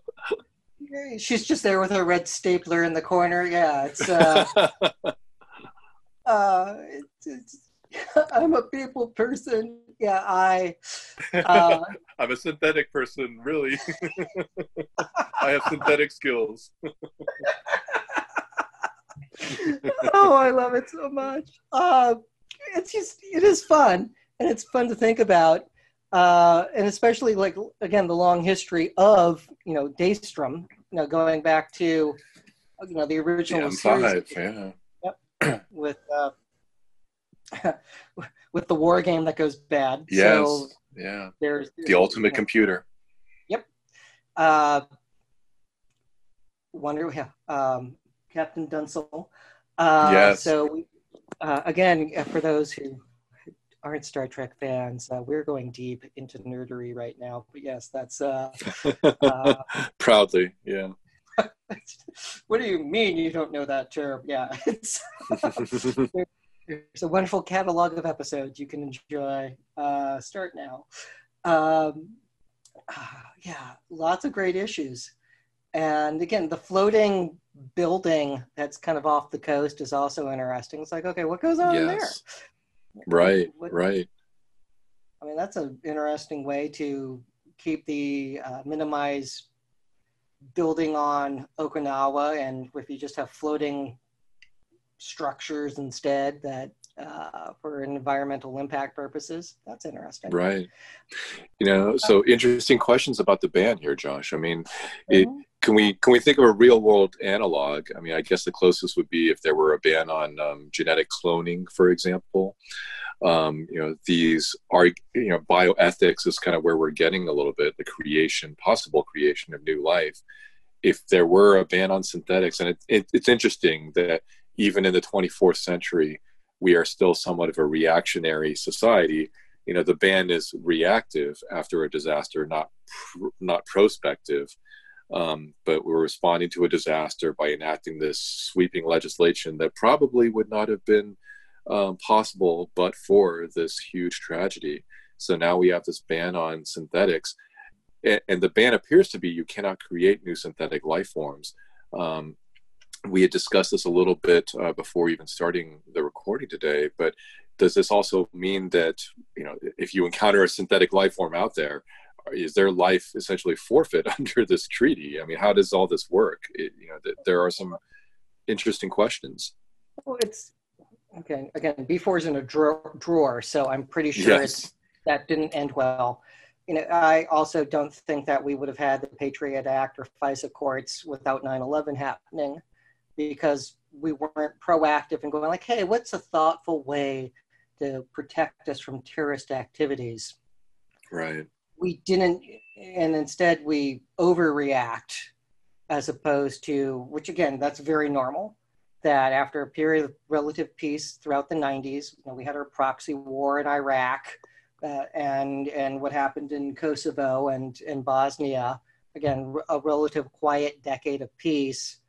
She's just there with her red stapler in the corner. Yeah, it's. Uh... uh, it's, it's, I'm a people person. Yeah, I. Uh, I'm a synthetic person, really. I have synthetic skills. oh, I love it so much. Uh, it's just, it is fun, and it's fun to think about. Uh, and especially like again the long history of you know Daystrom, you know going back to you know the original yeah, series. yeah with uh, with the war game that goes bad. Yes. So yeah. There's, there's the ultimate computer. Yep. Uh, wonder, yeah. Um, Captain Dunsel. Uh, yes. So uh, again, for those who aren't Star Trek fans, uh, we're going deep into nerdery right now. But yes, that's uh, uh proudly, yeah. what do you mean you don't know that term? Yeah, it's there's a wonderful catalog of episodes you can enjoy. Uh, start now. Um, uh, yeah, lots of great issues. And again, the floating building that's kind of off the coast is also interesting. It's like, okay, what goes on yes. there? Right, what, right. I mean, that's an interesting way to keep the uh, minimize building on Okinawa, and if you just have floating structures instead that uh, for environmental impact purposes, that's interesting. Right. You know, so interesting questions about the ban here, Josh. I mean, it, mm-hmm. can we can we think of a real world analog? I mean, I guess the closest would be if there were a ban on um, genetic cloning, for example. Um, you know, these are you know bioethics is kind of where we're getting a little bit the creation, possible creation of new life if there were a ban on synthetics, and it, it, it's interesting that even in the 24th century, we are still somewhat of a reactionary society. You know, the ban is reactive after a disaster, not pr- not prospective. Um, but we're responding to a disaster by enacting this sweeping legislation that probably would not have been um, possible but for this huge tragedy. So now we have this ban on synthetics and the ban appears to be you cannot create new synthetic life forms. Um, we had discussed this a little bit uh, before even starting the recording today, but does this also mean that you know if you encounter a synthetic life form out there, is their life essentially forfeit under this treaty? I mean, how does all this work? It, you know, th- there are some interesting questions. Well, it's okay. Again, B4 is in a drawer, drawer, so I'm pretty sure yes. that didn't end well you know, I also don't think that we would have had the Patriot Act or FISA courts without 9/11 happening, because we weren't proactive in going like, hey, what's a thoughtful way to protect us from terrorist activities? Right. We didn't, and instead we overreact, as opposed to which again, that's very normal. That after a period of relative peace throughout the 90s, you know, we had our proxy war in Iraq uh, and and what happened in Kosovo and in Bosnia. Again, a relative quiet decade of peace,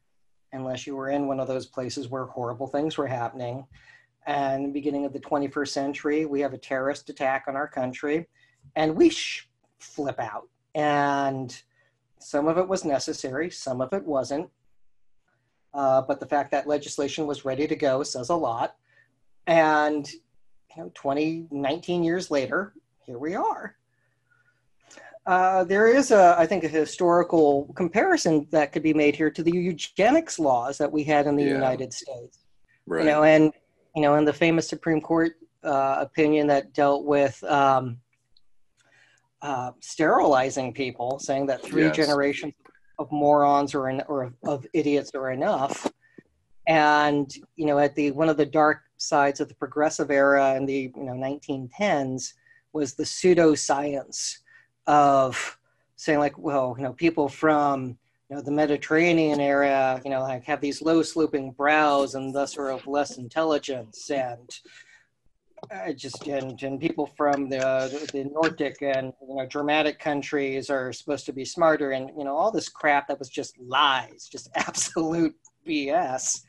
unless you were in one of those places where horrible things were happening. and beginning of the 21st century, we have a terrorist attack on our country, and we flip out. And some of it was necessary, some of it wasn't. Uh, but the fact that legislation was ready to go says a lot. And you know, 20, 19 years later, here we are. Uh, there is, a, I think, a historical comparison that could be made here to the eugenics laws that we had in the yeah. United States. Right. You know, and you know, in the famous Supreme Court uh, opinion that dealt with um, uh, sterilizing people, saying that three yes. generations of morons or, or of idiots are enough. And you know, at the one of the dark sides of the progressive era in the you know 1910s was the pseudoscience of saying like, well, you know, people from you know the Mediterranean area, you know, like have these low sloping brows and thus are of less intelligence, and uh, just and, and people from the the Nordic and you know Germanic countries are supposed to be smarter, and you know all this crap that was just lies, just absolute BS,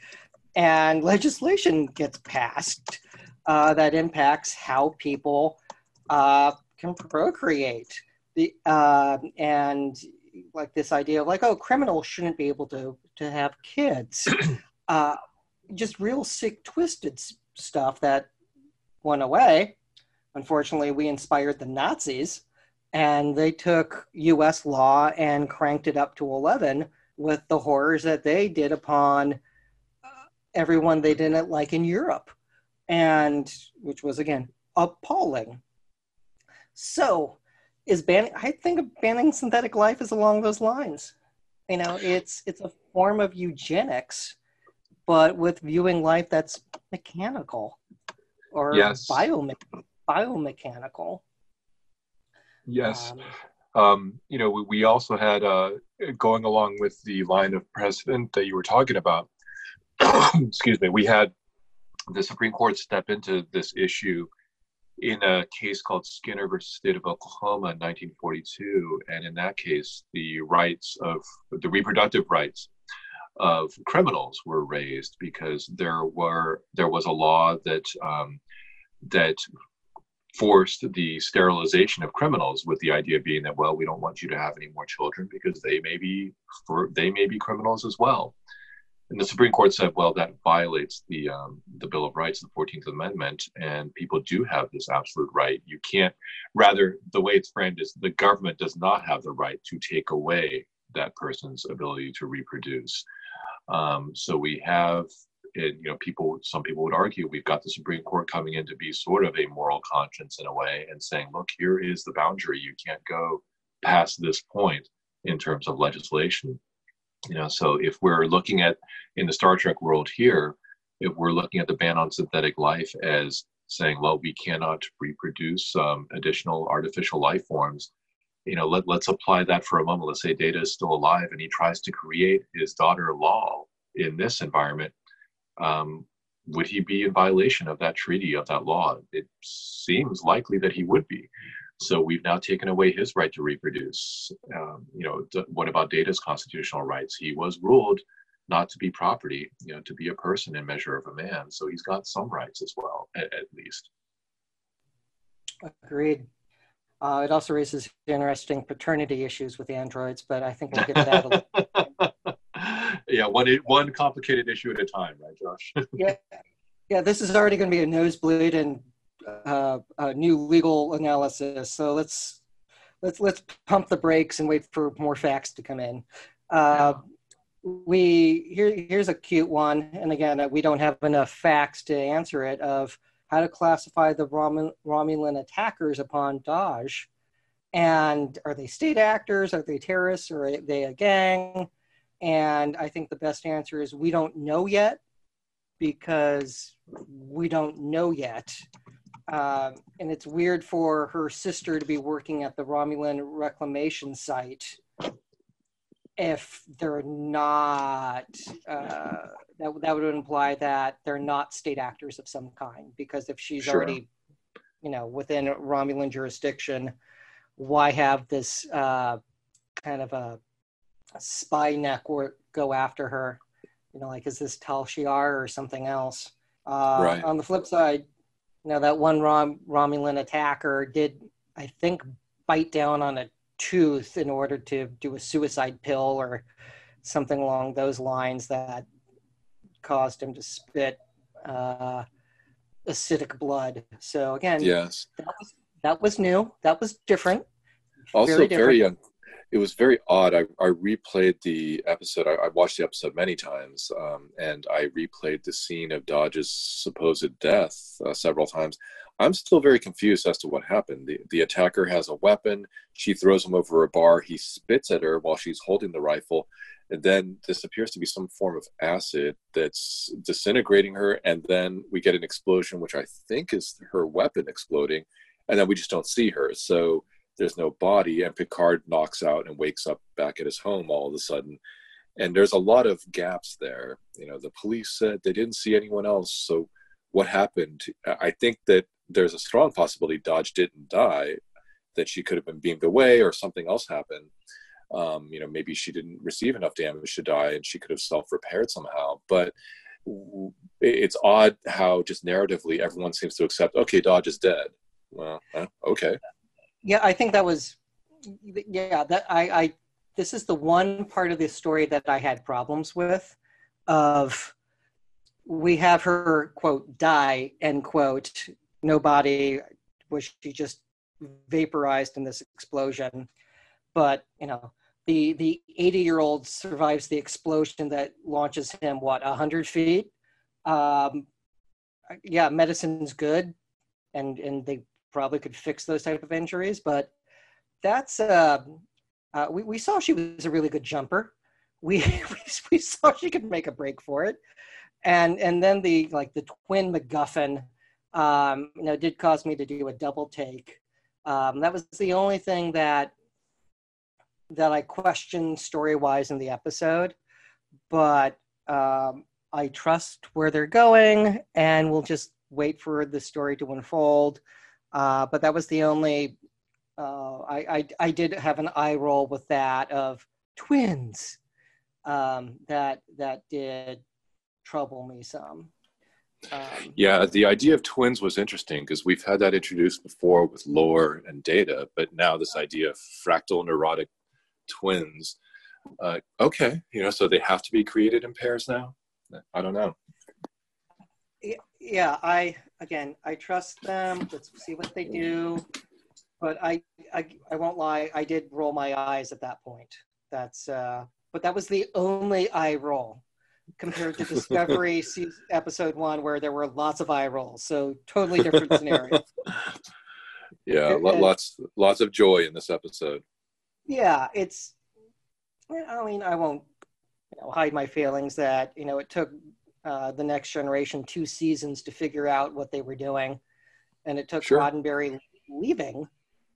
and legislation gets passed uh, that impacts how people uh, can procreate. The uh, and like this idea of like oh criminals shouldn't be able to to have kids. Uh, just real sick twisted stuff that went away. Unfortunately we inspired the nazis and they took us law and cranked it up to 11 with the horrors that they did upon uh, everyone they didn't like in europe and which was again appalling. So is banning i think banning synthetic life is along those lines. You know it's it's a form of eugenics but with viewing life that's mechanical or yes. biome- biomechanical yes um, um, you know we, we also had uh, going along with the line of precedent that you were talking about excuse me we had the supreme court step into this issue in a case called Skinner versus State of Oklahoma in 1942. And in that case, the rights of the reproductive rights of criminals were raised because there were there was a law that um, that forced the sterilization of criminals with the idea being that well we don't want you to have any more children because they may be for they may be criminals as well and the Supreme Court said, well, that violates the um, the Bill of Rights, the Fourteenth Amendment, and people do have this absolute right. You can't. Rather, the way it's framed is the government does not have the right to take away that person's ability to reproduce. Um, so we have, and, you know, people. Some people would argue we've got the Supreme Court coming in to be sort of a moral conscience in a way, and saying, look, here is the boundary. You can't go past this point in terms of legislation you know, so if we're looking at in the Star Trek world here, if we're looking at the ban on synthetic life as saying, well, we cannot reproduce um, additional artificial life forms, you know, let, let's apply that for a moment. Let's say Data is still alive and he tries to create his daughter Lal in this environment. Um, would he be in violation of that treaty, of that law? It seems likely that he would be. So we've now taken away his right to reproduce. Um, you know, what about Data's constitutional rights? He was ruled not to be property, you know, to be a person in measure of a man. So he's got some rights as well, at, at least. Agreed. Uh, it also raises interesting paternity issues with androids, but I think we'll get to that a little. yeah, one one complicated issue at a time, right, Josh? yeah, yeah. This is already going to be a nosebleed, and uh, a new legal analysis. So let's let's let's pump the brakes and wait for more facts to come in. Uh, we here here's a cute one, and again, we don't have enough facts to answer it. Of how to classify the Romulan attackers upon Dahj, and are they state actors? Are they terrorists? Or are they a gang? And I think the best answer is we don't know yet because we don't know yet. Um, and it's weird for her sister to be working at the Romulan reclamation site if they're not uh, that, that would imply that they're not state actors of some kind because if she's sure. already you know within romulan jurisdiction why have this uh, kind of a, a spy network go after her you know like is this tal shiar or something else Uh, Right. On the flip side, you know that one Rom- Romulan attacker did, I think, bite down on a tooth in order to do a suicide pill or something along those lines that caused him to spit uh, acidic blood. So again, Yes. that was that was new. That was different. also Very very, different. un- it was very odd I, I replayed the episode I, I watched the episode many times um, and i replayed the scene of Dahj's supposed death uh, several times i'm still very confused as to what happened. The, the attacker has a weapon. She throws him over a bar. He spits at her while she's holding the rifle. And then this appears to be some form of acid that's disintegrating her. And then we get an explosion which i think is her weapon exploding. And then we just don't see her. So there's no body. And picard knocks out and wakes up back at his home all of a sudden. And there's a lot of gaps there. You know the police said they didn't see anyone else. So what happened? I think that there's a strong possibility Dahj didn't die that she could have been beamed away or something else happened um, you know maybe she didn't receive enough damage to die and she could have self-repaired somehow but it's odd how just narratively everyone seems to accept okay Dahj is dead well uh, okay Yeah, I think that was. Yeah, that I, I. This is the one part of the story that I had problems with. Of, we have her quote die end quote. No body was she just vaporized in this explosion, but you know the the 80 year old survives the explosion that launches him what 100 feet. Um, yeah, medicine's good, and and they probably could fix those type of injuries but that's uh, uh we, we saw she was a really good jumper. We, we we saw she could make a break for it. And and then the like the twin macguffin um you know did cause me to do a double take um that was the only thing that that i questioned story wise in the episode but um i trust where they're going and we'll just wait for the story to unfold uh, but that was the only. Uh, I, I I did have an eye roll with that of twins. Um, that that did trouble me some. Um, Yeah, the idea of twins was interesting because we've had that introduced before with lore and data, but now this idea of fractal neuronic twins. Uh, okay, you know, so they have to be created in pairs now. I don't know. yeah, I again I trust them. Let's see what they do. But I, I I won't lie, I did roll my eyes at that point. That's uh but that was the only eye roll compared to Discovery season, episode one where there were lots of eye rolls. So totally different scenario. yeah, And- lots lots of joy in this episode. yeah it's i mean i won't you know, hide my feelings that you know it took uh, the next generation two seasons to figure out what they were doing and it took Sure. roddenberry leaving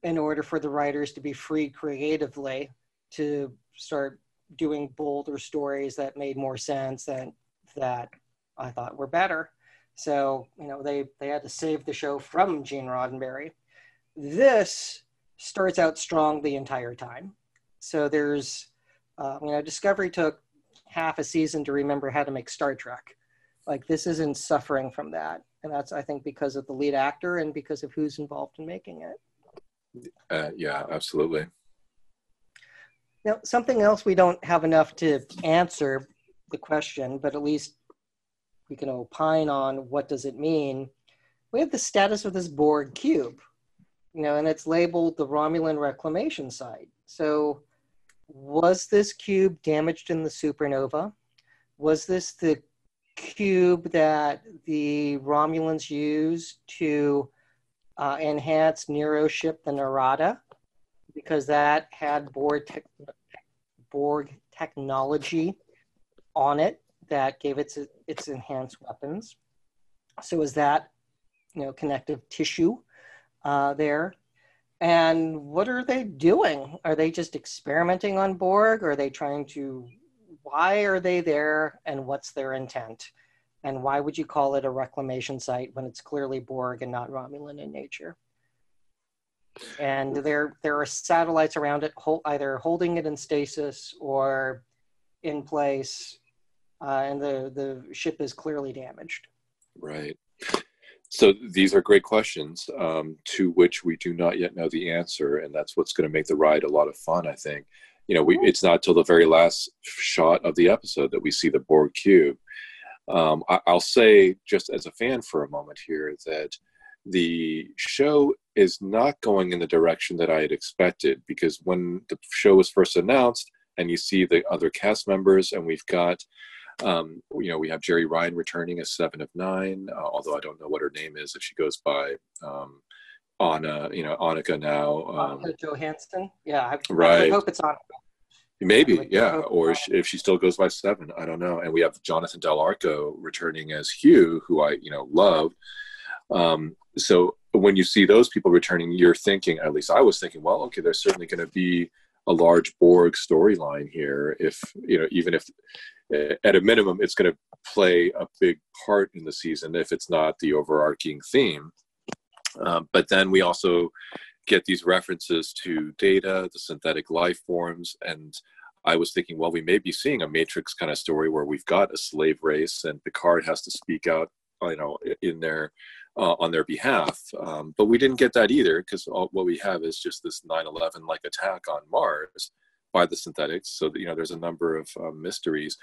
in order for the writers to be free creatively to start doing bolder stories that made more sense and that i thought were better so you know they they had to save the show from gene roddenberry this starts out strong the entire time. So there's, uh, you know, Discovery took half a season to remember how to make Star Trek. Like this isn't suffering from that, and that's I think because of the lead actor and because of who's involved in making it. Uh, yeah, absolutely. Now, something else we don't have enough to answer the question, but at least we can opine on what does it mean. We have the status of this Borg cube, you know, and it's labeled the Romulan reclamation site. So, was this cube damaged in the supernova? Was this the cube that the Romulans used to uh, enhance Nero ship the Narada? Because that had Borg, tech Borg technology on it that gave it its enhanced weapons. So is that, you know, connective tissue uh, there? And what are they doing? Are they just experimenting on Borg? Or Are they trying to? Why are they there? And what's their intent? And why would you call it a reclamation site when it's clearly Borg and not Romulan in nature? And there, there are satellites around it, hol- either holding it in stasis or in place, uh, and the the ship is clearly damaged. Right. So these are great questions um, to which we do not yet know the answer, and that's what's going to make the ride a lot of fun. I think. You know, we, it's not till the very last shot of the episode that we see the Borg cube. Um, I, I'll say, just as a fan for a moment here, that the show is not going in the direction that I had expected because when the show was first announced, and you see the other cast members, and we've got um, you know, we have Jeri Ryan returning as Seven of Nine, uh, although I don't know what her name is if she goes by um, Anna, you know, Annika now. Um, Annika Johansson. Yeah, I, right. I hope it's Annika. Maybe, yeah, or if she still goes by Seven, I don't know. And we have Jonathan Del Arco returning as Hugh, who I, you know, love. Um, so when you see those people returning, you're thinking, at least I was thinking, well, okay, there's certainly going to be a large Borg storyline here. If you know, even if uh, at a minimum, it's going to play a big part in the season if it's not the overarching theme. Um, but then we also get these references to data, the synthetic life forms, and I was thinking, well, we may be seeing a Matrix kind of story where we've got a slave race, and Picard has to speak out, you know, in their uh, on their behalf. Um, but we didn't get that either because what we have is just this 9/11 like attack on Mars by the synthetics. So that, you know, there's a number of um, mysteries.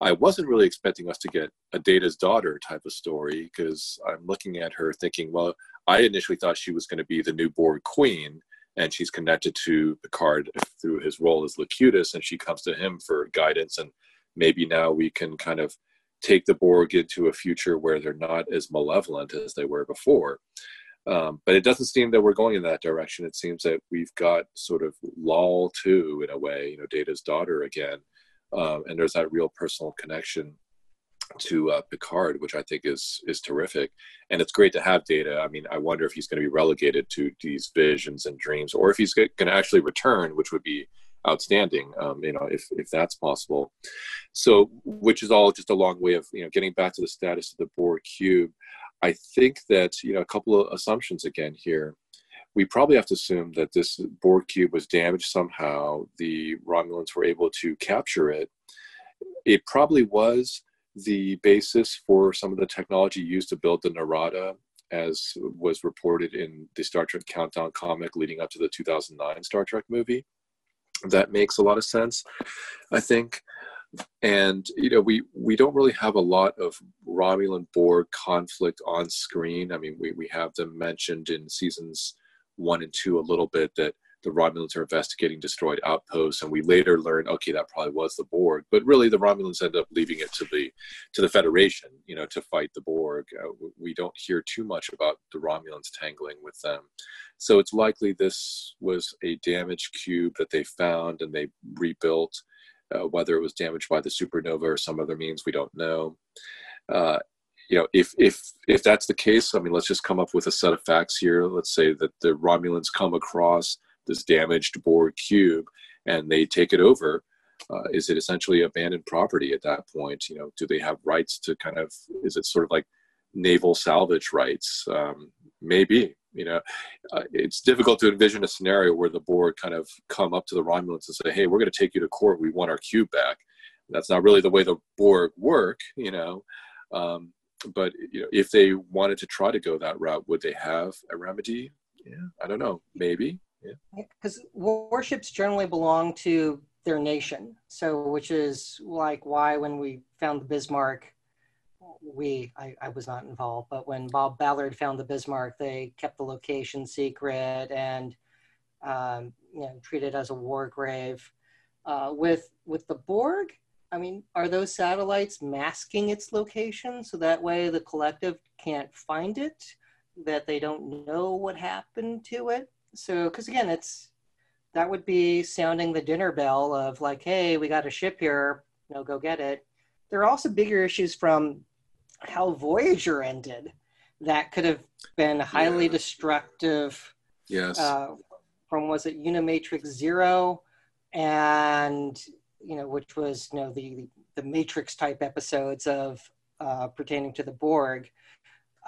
I wasn't really expecting us to get a Data's daughter type of story because I'm looking at her thinking, well, I initially thought she was going to be the new Borg queen, and she's connected to Picard through his role as Locutus, and she comes to him for guidance. And maybe now we can kind of take the Borg into a future where they're not as malevolent as they were before. Um, but it doesn't seem that we're going in that direction. It seems that we've got sort of Lal too, in a way, you know, Data's daughter again, um, and there's that real personal connection to uh, Picard, which I think is is terrific. And it's great to have Data. I mean, I wonder if he's going to be relegated to these visions and dreams, or if he's going to actually return, which would be outstanding. Um, you know, if if that's possible. So, which is all just a long way of you know getting back to the status of the Borg cube. I think that you know a couple of assumptions again here. We probably have to assume that this Borg cube was damaged somehow. The Romulans were able to capture it. It probably was the basis for some of the technology used to build the Narada, as was reported in the Star Trek Countdown comic leading up to the 2009 Star Trek movie. That makes a lot of sense, I think. And you know we we don't really have a lot of romulan borg conflict on screen. I mean we, we have them mentioned in seasons one and two a little bit that the romulans are investigating destroyed outposts and we later learn okay that probably was the borg but really the romulans end up leaving it to the to the federation you know to fight the borg uh, we don't hear too much about the romulans tangling with them so it's likely this was a damaged cube that they found and they rebuilt uh, whether it was damaged by the supernova or some other means, we don't know. Uh, you know, if if if that's the case, I mean, let's just come up with a set of facts here. Let's say that the Romulans come across this damaged Borg cube and they take it over. Uh, is it essentially abandoned property at that point? You know, do they have rights to kind of? Is it sort of like naval salvage rights? Um, maybe you know, uh, it's difficult to envision a scenario where the Borg kind of come up to the Romulans and say, "Hey, we're going to take you to court. We want our cube back." That's not really the way the Borg work, you know. Um, but you know, if they wanted to try to go that route, would they have a remedy? Yeah, I don't know. Maybe. Yeah. Because warships generally belong to their nation, so which is like why when we found the Bismarck we, I, I was not involved, but when Bob Ballard found the Bismarck, they kept the location secret and um, you know treated as a war grave. Uh, with with the Borg, I mean, are those satellites masking its location so that way the collective can't find it, that they don't know what happened to it? So, because again, it's that would be sounding the dinner bell of like, hey, we got a ship here, you know, go get it. There are also bigger issues from how Voyager ended. That could have been highly yeah. destructive. Yes. Uh, from was it Unimatrix Zero, and you know which was you know the the Matrix type episodes of uh, pertaining to the Borg,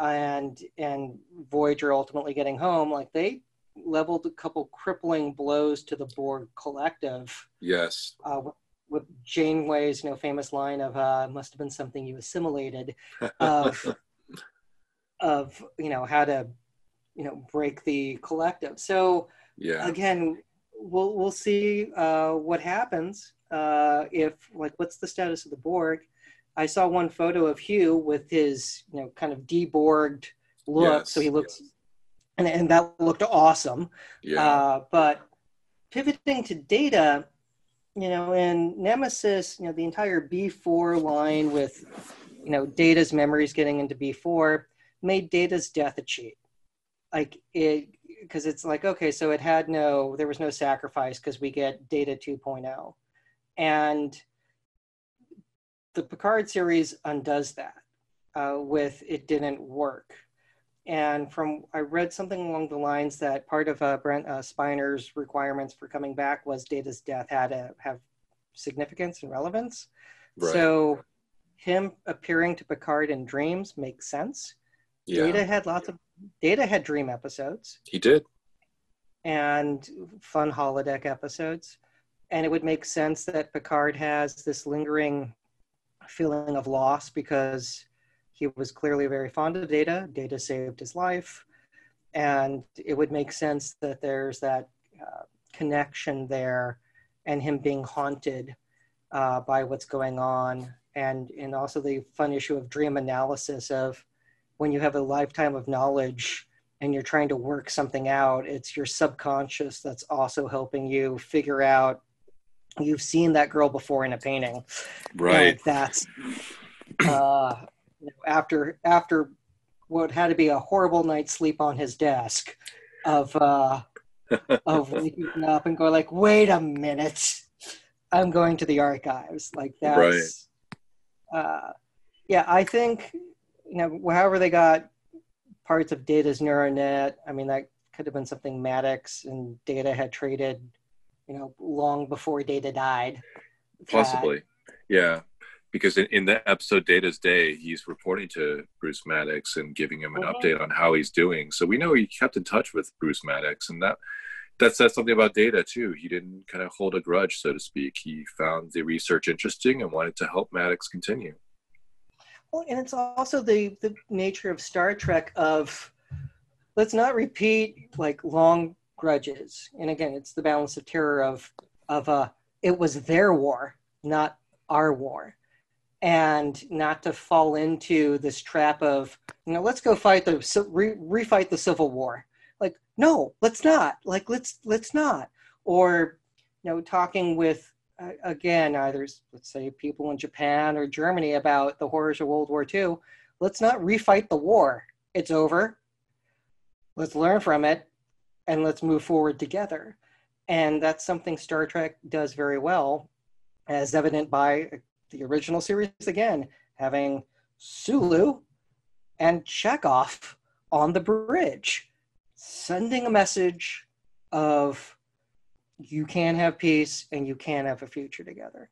and and Voyager ultimately getting home. Like they leveled a couple crippling blows to the Borg collective. Yes. Uh, with Janeway's you know famous line of uh, "must have been something you assimilated." Of of you know how to you know break the collective. So Yeah. again, we'll we'll see uh, what happens uh, if like what's the status of the Borg. I saw one photo of Hugh with his you know kind of deborged look, Yes, so he looks, and and that looked awesome. Yeah. Uh, but pivoting to data, you know, in Nemesis, you know, the entire B4 line with, you know, Data's memories getting into B4 made Data's death a cheat. Like it, because it's like, okay, so it had no, there was no sacrifice because we get Data 2.0. And the Picard series undoes that uh, with it didn't work. And from I read something along the lines that part of uh, Brent uh, Spiner's requirements for coming back was Data's death had to have significance and relevance. right. So him appearing to Picard in dreams makes sense. yeah. Data had lots of Data had dream episodes He did. and fun holodeck episodes, and it would make sense that Picard has this lingering feeling of loss because he was clearly very fond of Data. Data saved his life, and it would make sense that there's that uh, connection there, and him being haunted uh, by what's going on, and and also the fun issue of dream analysis of when you have a lifetime of knowledge and you're trying to work something out, it's your subconscious that's also helping you figure out you've seen that girl before in a painting. Right. And that's uh, you know, after after what had to be a horrible night's sleep on his desk of uh, of waking up and going like, wait a minute, I'm going to the archives. Like that's uh, yeah, I think you know, however they got parts of Data's neuronet, I mean that could have been something Maddox and Data had traded, you know, long before Data died. That- Possibly. Yeah. Because in, in the episode Data's Day, he's reporting to Bruce Maddox and giving him an Mhm. update on how he's doing. So we know he kept in touch with Bruce Maddox and that that says something about Data too. He didn't kind of hold a grudge, so to speak. He found the research interesting and wanted to help Maddox continue. Well, and it's also the the nature of Star Trek of let's not repeat like long grudges. And again, it's the balance of terror of of uh it was their war, not our war. And not to fall into this trap of, you know, let's go fight the re, refight the Civil War. Like, no, let's not. Like, let's let's not. Or, you know, talking with uh, again, either let's say people in Japan or Germany about the horrors of World War II. Let's not refight the war. It's over. Let's learn from it and let's move forward together. And that's something Star Trek does very well, as evident by the original series again, having Sulu and Chekov on the bridge, sending a message of you can have peace and you can have a future together.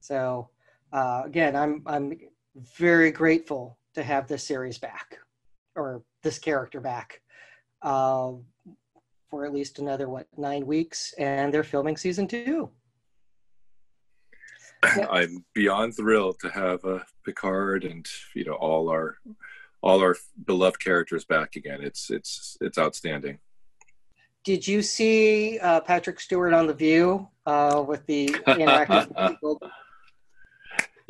So uh, again, I'm I'm very grateful to have this series back, or this character back, uh, for at least another what nine weeks, and they're filming season two. I'm beyond thrilled to have uh, Picard and you know all our all our beloved characters back again. It's it's it's outstanding. Did you see uh, Patrick Stewart on The View uh, with the interactive?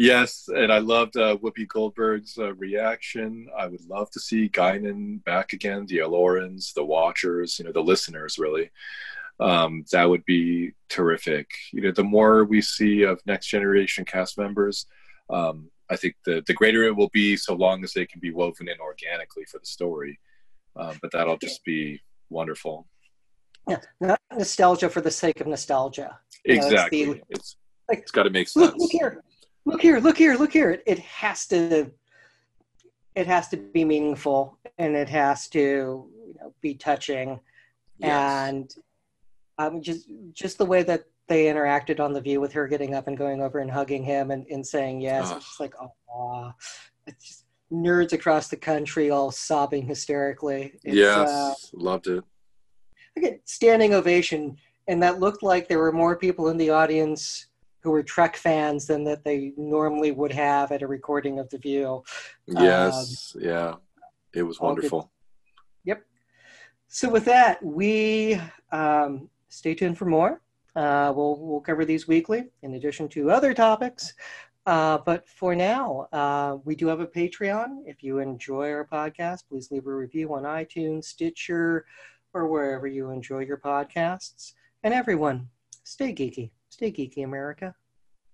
Yes, and I loved uh, Whoopi Goldberg's uh, reaction. I would love to see Guinan back again, the El-Aurians, the Watchers, you know, the listeners, really. Um, that would be terrific. You know, the more we see of next generation cast members, um, I think the the greater it will be, so long as they can be woven in organically for the story. Um, but that'll just be wonderful. yeah, not nostalgia for the sake of nostalgia. You know, it's Exactly. the- it's like, it's got to make look, sense. look here, look here, look here, look here. It, it has to, it has to be meaningful, and it has to you know, be touching, Yes. and um, just just the way that they interacted on the View with her getting up and going over and hugging him and, and saying yes. Ugh. It's just like oh, it's just nerds across the country all sobbing hysterically. It's, yes, uh, loved it. again, standing ovation, and that looked like there were more people in the audience who were Trek fans than that they normally would have at a recording of The View. Yes, um, yeah, it was wonderful. Good. Yep. So with that, we um, stay tuned for more. Uh, we'll we'll cover these weekly in addition to other topics. Uh, but for now, uh, we do have a Patreon. If you enjoy our podcast, please leave a review on iTunes, Stitcher, or wherever you enjoy your podcasts. And everyone, stay geeky. Stay geeky, America.